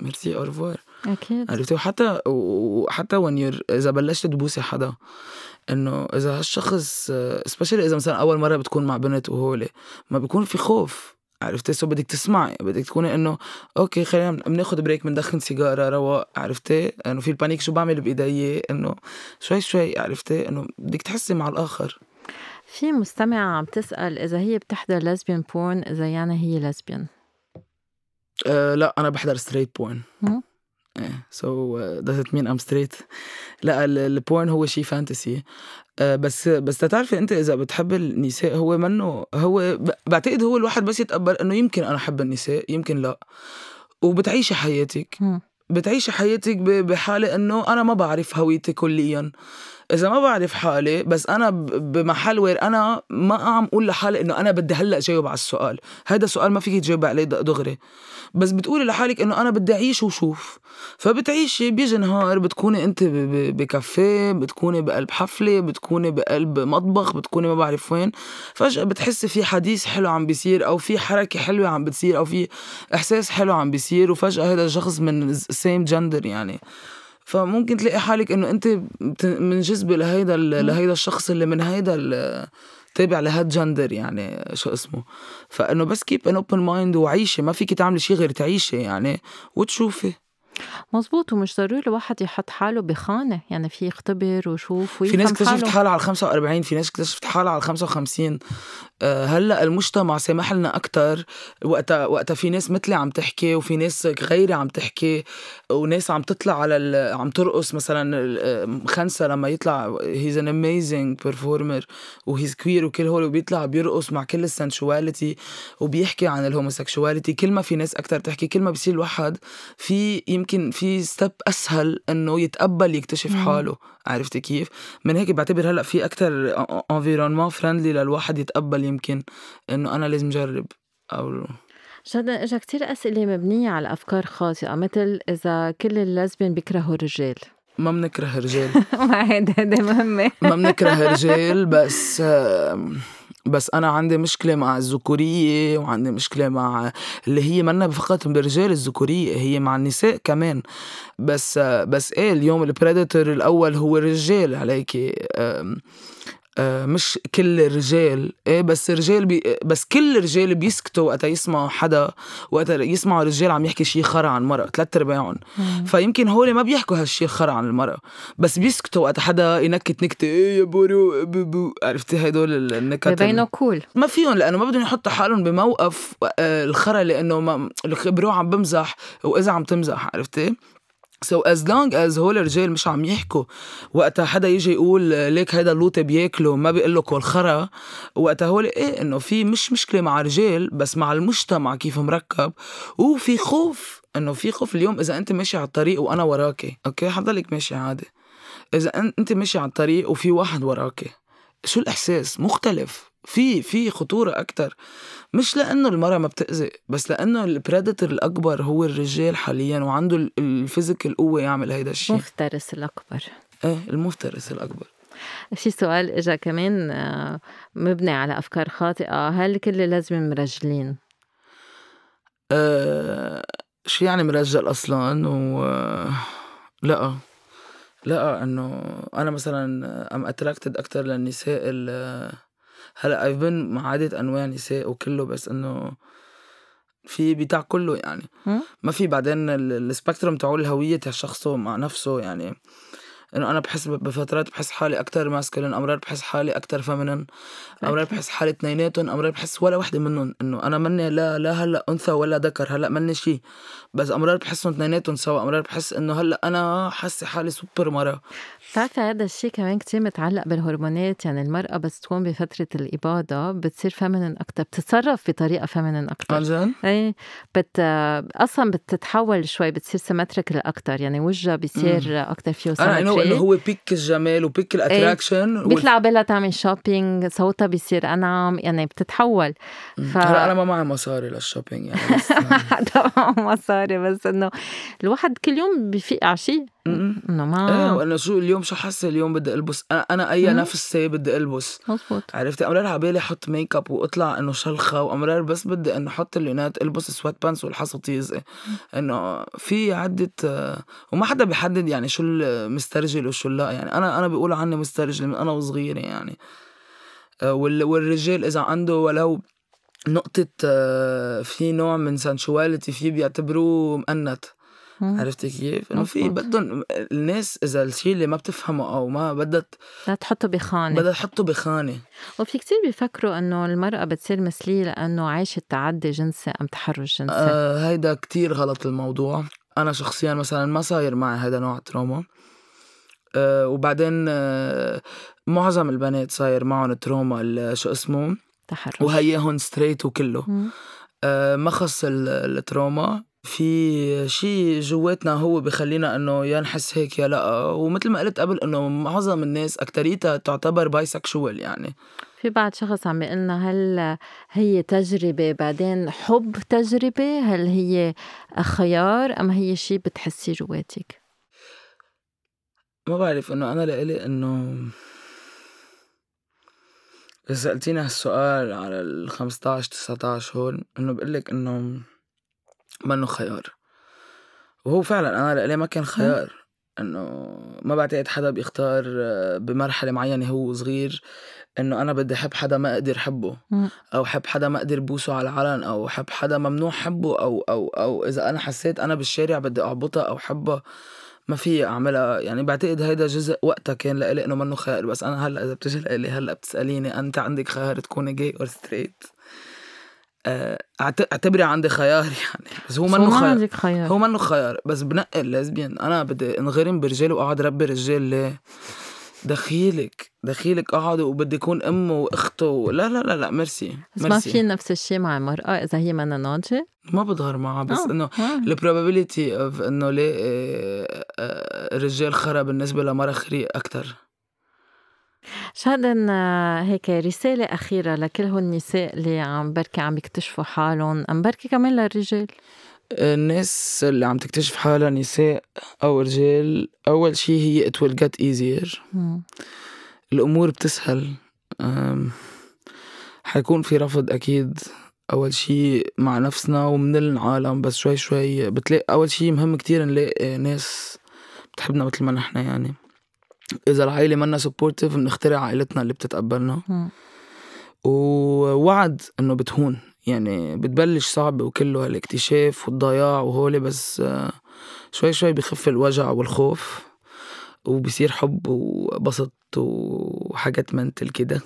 merci au revoir أكيد. عرفتي؟ وحتى وحتى when you're إذا بلشت تبوسي حدا إنه إذا هالشخص especially إذا مثلا أول مرة بتكون مع بنت وهولي ما بيكون في خوف. عرفتي؟ so بدك تسمعي بدك تكوني إنه okay خلينا بناخد break بندخن سيجارة رواق عرفتي؟ إنه في ال panic شو بعمل بإيدي؟ إنه شوي شوي عرفتي؟ إنه بدك تحسي مع الآخر. في مستمعة عم تسأل إذا هي بتحضر lesbian porn إذا يعني هي لزبيان أه لا أنا بحضر straight porn. إيه so does it mean I'm straight لا ال- ال porn هو شيء fantasy أه بس بس تتعرفي أنت إذا بتحب النساء هو منه هو بعتقد هو الواحد بس يتقبل إنه يمكن أنا أحب النساء يمكن لا. وبتعيشي حياتك. بتعيشي حياتك ب- بحالة إنه أنا ما بعرف هويتي كليا. إذا ما بعرف حالي بس أنا بمحل وير أنا ما عم أقول لحالي إنه أنا بدي هلأ جاوب على السؤال. هذا سؤال ما فيك تجاوب عليه دغري. بس بتقولي لحالك إنه أنا بدي أعيش وشوف. فبتعيشي بيجي نهار بتكوني أنت بكافيه بتكوني بقلب حفلة بتكوني بقلب مطبخ بتكوني ما بعرف وين. فجأة بتحسي في حديث حلو عم بيصير أو في حركة حلوة عم بتصير أو في إحساس حلو عم بيصير وفجأة هذا الشخص من same gender يعني. فممكن تلاقي حالك إنه أنت منجذبه لهيدا لهيدا الشخص اللي من هيدا تابع لهاد جندر يعني شو اسمه. فإنه بس keep an open mind وعيشي ما فيك تعملي شيء غير تعيشي يعني وتشوفي. مزبوط ومش ضروري الواحد يحط حاله بخانة. يعني في يختبر ويشوف في ناس اكتشفت حاله. حالها على ال 45 في ناس اكتشفت حالها على ال 55 آه، هلأ المجتمع سامح لنا أكثر وقتها وقتها في ناس مثلي عم تحكي وفي ناس غيري عم تحكي. وناس عم تطلع على ال... عم ترقص مثلا آه، خنسا لما يطلع he's an amazing performer و he's queer وكل هول وبيطلع بيرقص مع كل ال sensuality وبيحكي عن ال homosexuality كل ما في ناس أكثر تحكي كل ما بصير الواحد في يمكن في step أسهل إنه يتقبل يكتشف. حاله عرفتي كيف؟ من هيك بعتبر هلأ في أكثر environnement friendly للواحد يتقبل يمكن إنه أنا لازم جرب أو جدا إجا كتير أسئلة مبنية على أفكار خاطئة مثل إذا كل ال lesbian بيكرهوا الرجال. ما بنكره رجال ما هيدا هيدا مهمه ما بنكره رجال بس بس أنا عندي مشكلة مع الذكورية وعندي مشكلة مع اللي هي منا فقط بالرجال الذكورية هي مع النساء كمان. بس بس إيه اليوم البريدتور الأول هو الرجال عليكي مش كل الرجال. إيه بس الرجال بي بس كل الرجال بيسكتوا وقتا يسمعوا حدا وقتا يسمعوا رجال عم يحكي شي خرا عن مرأة ثلاث أرباعهم. فيمكن هول ما بيحكوا هالشي خرا عن المرأة بس بيسكتوا وقت حدا ينكت نكتة إيه يا بورو بو بو عرفتي هدول النكت ال- ببينوا كول ما فيهم لأنه ما بدهم يحطوا حالهم بموقف آه، الخرا لأنه ما الخبرو عم بمزح وإذا عم تمزح عرفتي؟ سو از لونج از هول الرجال مش عم يحكوا وقتها حدا يجي يقول ليك هيدا اللوطة بياكله ما بيقول له كل خرا وقتها هول إيه إنه في مش مشكلة مع رجال بس مع المجتمع كيف مركب. وفي خوف إنه في خوف اليوم إذا أنت ماشي على الطريق وأنا وراكي. أوكي؟ حضلك ماشي عادي. إذا أنت ماشي على الطريق وفي واحد وراكي. شو الإحساس؟ مختلف. في في خطورة أكتر. مش لأنه المرأة ما بتأذي بس لأنه ال predator الأكبر هو الرجال حاليا وعنده ال- الphysical قوة يعمل هيدا الشيء. مفترس الأكبر. إيه المفترس الأكبر. في سؤال إجا كمان آه، مبني على أفكار خاطئة. هل كل اللزبين مرجلين؟ أه شو يعني مرجل أصلا؟ و لا. لا إنه أنا مثلا I'm attracted أكثر للنساء ال هلأ I've been مع عدة أنواع نساء وكله بس إنه في بتاع كله يعني؟ ما في بعدين ال- الspectrum تاعو الهوية تاع شخصه مع نفسه يعني. إنه أنا بحس بفترات بحس حالي أكتر masculine أمرار بحس حالي أكتر feminine امرار بحس حالي اثنيناتهم امرار بحس ولا وحده منهم إنه أنا مني لا لا هلأ أنثى ولا ذكر هلأ مني شيء بس امرار بحسهم اثنيناتهم سوا امرار بحس إنه هلأ أنا حاسة حالي سوبر مرة. بتعرفي هذا الشيء كمان كتير متعلق بالهرمونات يعني المرأة بس تكون بفترة الإباضة بتصير feminine أكتر بتتصرف بطريقة feminine أكتر. عن جد؟ إيه بت أصلا بتتحول شوي بتصير symmetrical أكتر يعني وجهها بيصير أكتر فيه أنا إنه إنه symmetry هو peak الجمال و peak ال attraction بيطلع بالها تعمل shopping صوتها بيصير أنعم يعني بتتحول. ف هلا أنا ما معي مصاري للشوبينج يعني بس طبعا مصاري بس إنه الواحد كل يوم بفيق على شيء. م-م. إنه إيه ما وإنه شو اليوم شو حاسة؟ اليوم بدي ألبس. أنا أنا أي مم. نفسي بدي ألبس. مزبوط. عرفتي؟ امرار على بالي أحط ميك اب وأطلع إنه شلخة وامرار بس بدي إنه أحط اللونات ألبس سويت بانس والحصطيزه إنه في عدة وما حدا بيحدد يعني شو المسترجل وشو لا. يعني أنا أنا بقول عني مسترجل من أنا وصغيرة يعني. والرجال إذا عنده ولو نقطة آه، في نوع من سنشواليتي فيه بيعتبروه مقنت مم. عرفتي كيف؟ إنه في. بدهم الناس إذا الشيء اللي ما بتفهمه أو ما بدها لا تحطه بخانة بدها تحطه بخانة وفي كتير بيفكروا إنه المرأة بتصير مثلية لأنه عايشة تعدي جنسي أم تحرش جنسي آه هيدا كتير غلط الموضوع أنا شخصيا مثلا ما صاير معي هيدا نوع تروما آه وبعدين آه معظم البنات صاير معهم trauma شو اسمه تحرش. وهياهم straight وكله. آه ما خص ال- ال trauma. في شيء جواتنا هو بخلينا إنه يا نحس هيك يا لأ. ومثل ما قلت قبل إنه معظم الناس أكتريتها تعتبر bisexual يعني. في بعد شخص عم بيقلنا هل هي تجربة بعدين حب تجربة؟ هل هي خيار؟ أم هي شيء بتحسيه جواتك؟ ما بعرف إنه أنا لإلي إنه إذا سألتيني هالسؤال على ال 15 19 هون إنه بقول لك إنه منه خيار. وهو فعلا أنا لإلي ما كان خيار إنه ما بعتقد حدا بيختار آه، بمرحلة معينة هو صغير إنه أنا بدي أحب حدا ما أقدر حبه مم. أو حب حدا ما أقدر بوسه على العلن أو حب حدا ممنوع حبه أو أو أو إذا أنا حسيت أنا بالشارع بدي اعبطها أو حبها ما في أعملها. يعني بعتقد هيدا جزء وقتها كان لإلي إنه منه خيار. بس أنا هلأ إذا بتجي لإلي هلأ بتسأليني أنت عندك خيار تكوني gay or straight أعتبري عندي خيار يعني. بس هو منه خيار. عندك خيار. هو منه خيار. بس بنقي ال lesbian. أنا بدي إنغرم برجال وأقعد ربي رجال ليه؟ دخيلك دخيلك اقعد وبدي اكون امه وأخته لا لا لا لا ميرسي بس ما في نفس الشيء مع المرأة إذا هي منا ناضجة؟ ما بظهر معها بس آه، إنه آه. البروبابيلتي اوف إنه ليه آه، الرجال خرا بالنسبة لمرة خريق أكثر شادن هيك رسالة أخيرة لكل هول النساء اللي عم بركي عم يكتشفوا حالهم. أم بركي كمان للرجال. الناس اللي عم تكتشف حالها نساء أو رجال أول شي هي it will get easier. مم. الأمور بتسهل. حيكون في رفض أكيد. أول شي مع نفسنا ومن العالم بس شوي شوي بتلاقي أول شي مهم كتير نلاقي ناس بتحبنا مثل ما نحن يعني. إذا العائلة منا سبورتيف بنخترع عائلتنا اللي بتتقبلنا. ووعد إنه بتهون. يعني بتبلش صعبة وكله هالاكتشاف والضياع وهولي بس شوي شوي بخف الوجع والخوف وبصير حب وبسط وحاجات منتل كده.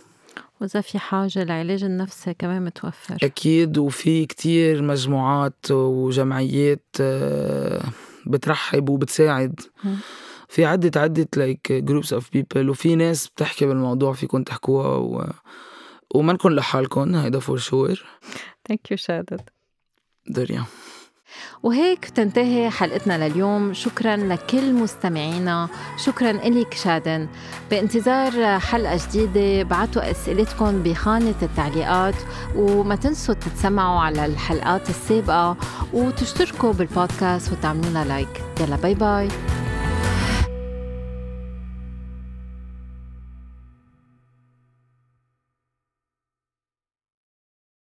وإذا في حاجة العلاج النفسي كمان متوفر. أكيد وفي كتير مجموعات وجمعيات بترحب وبتساعد. في عدة عدة like groups of people وفي ناس بتحكي بالموضوع فيكم تحكوها و... ومنكن لحالكم هيدا for sure thank you شادن دريا. وهيك تنتهي حلقتنا لليوم. شكرا لكل مستمعينا. شكرا إلك شادن. بانتظار حلقة جديدة. بعتوا أسئلتكم بخانة التعليقات. وما تنسوا تتسمعوا على الحلقات السابقة. وتشتركوا بالبودكاست وتعملونا like يلا bye bye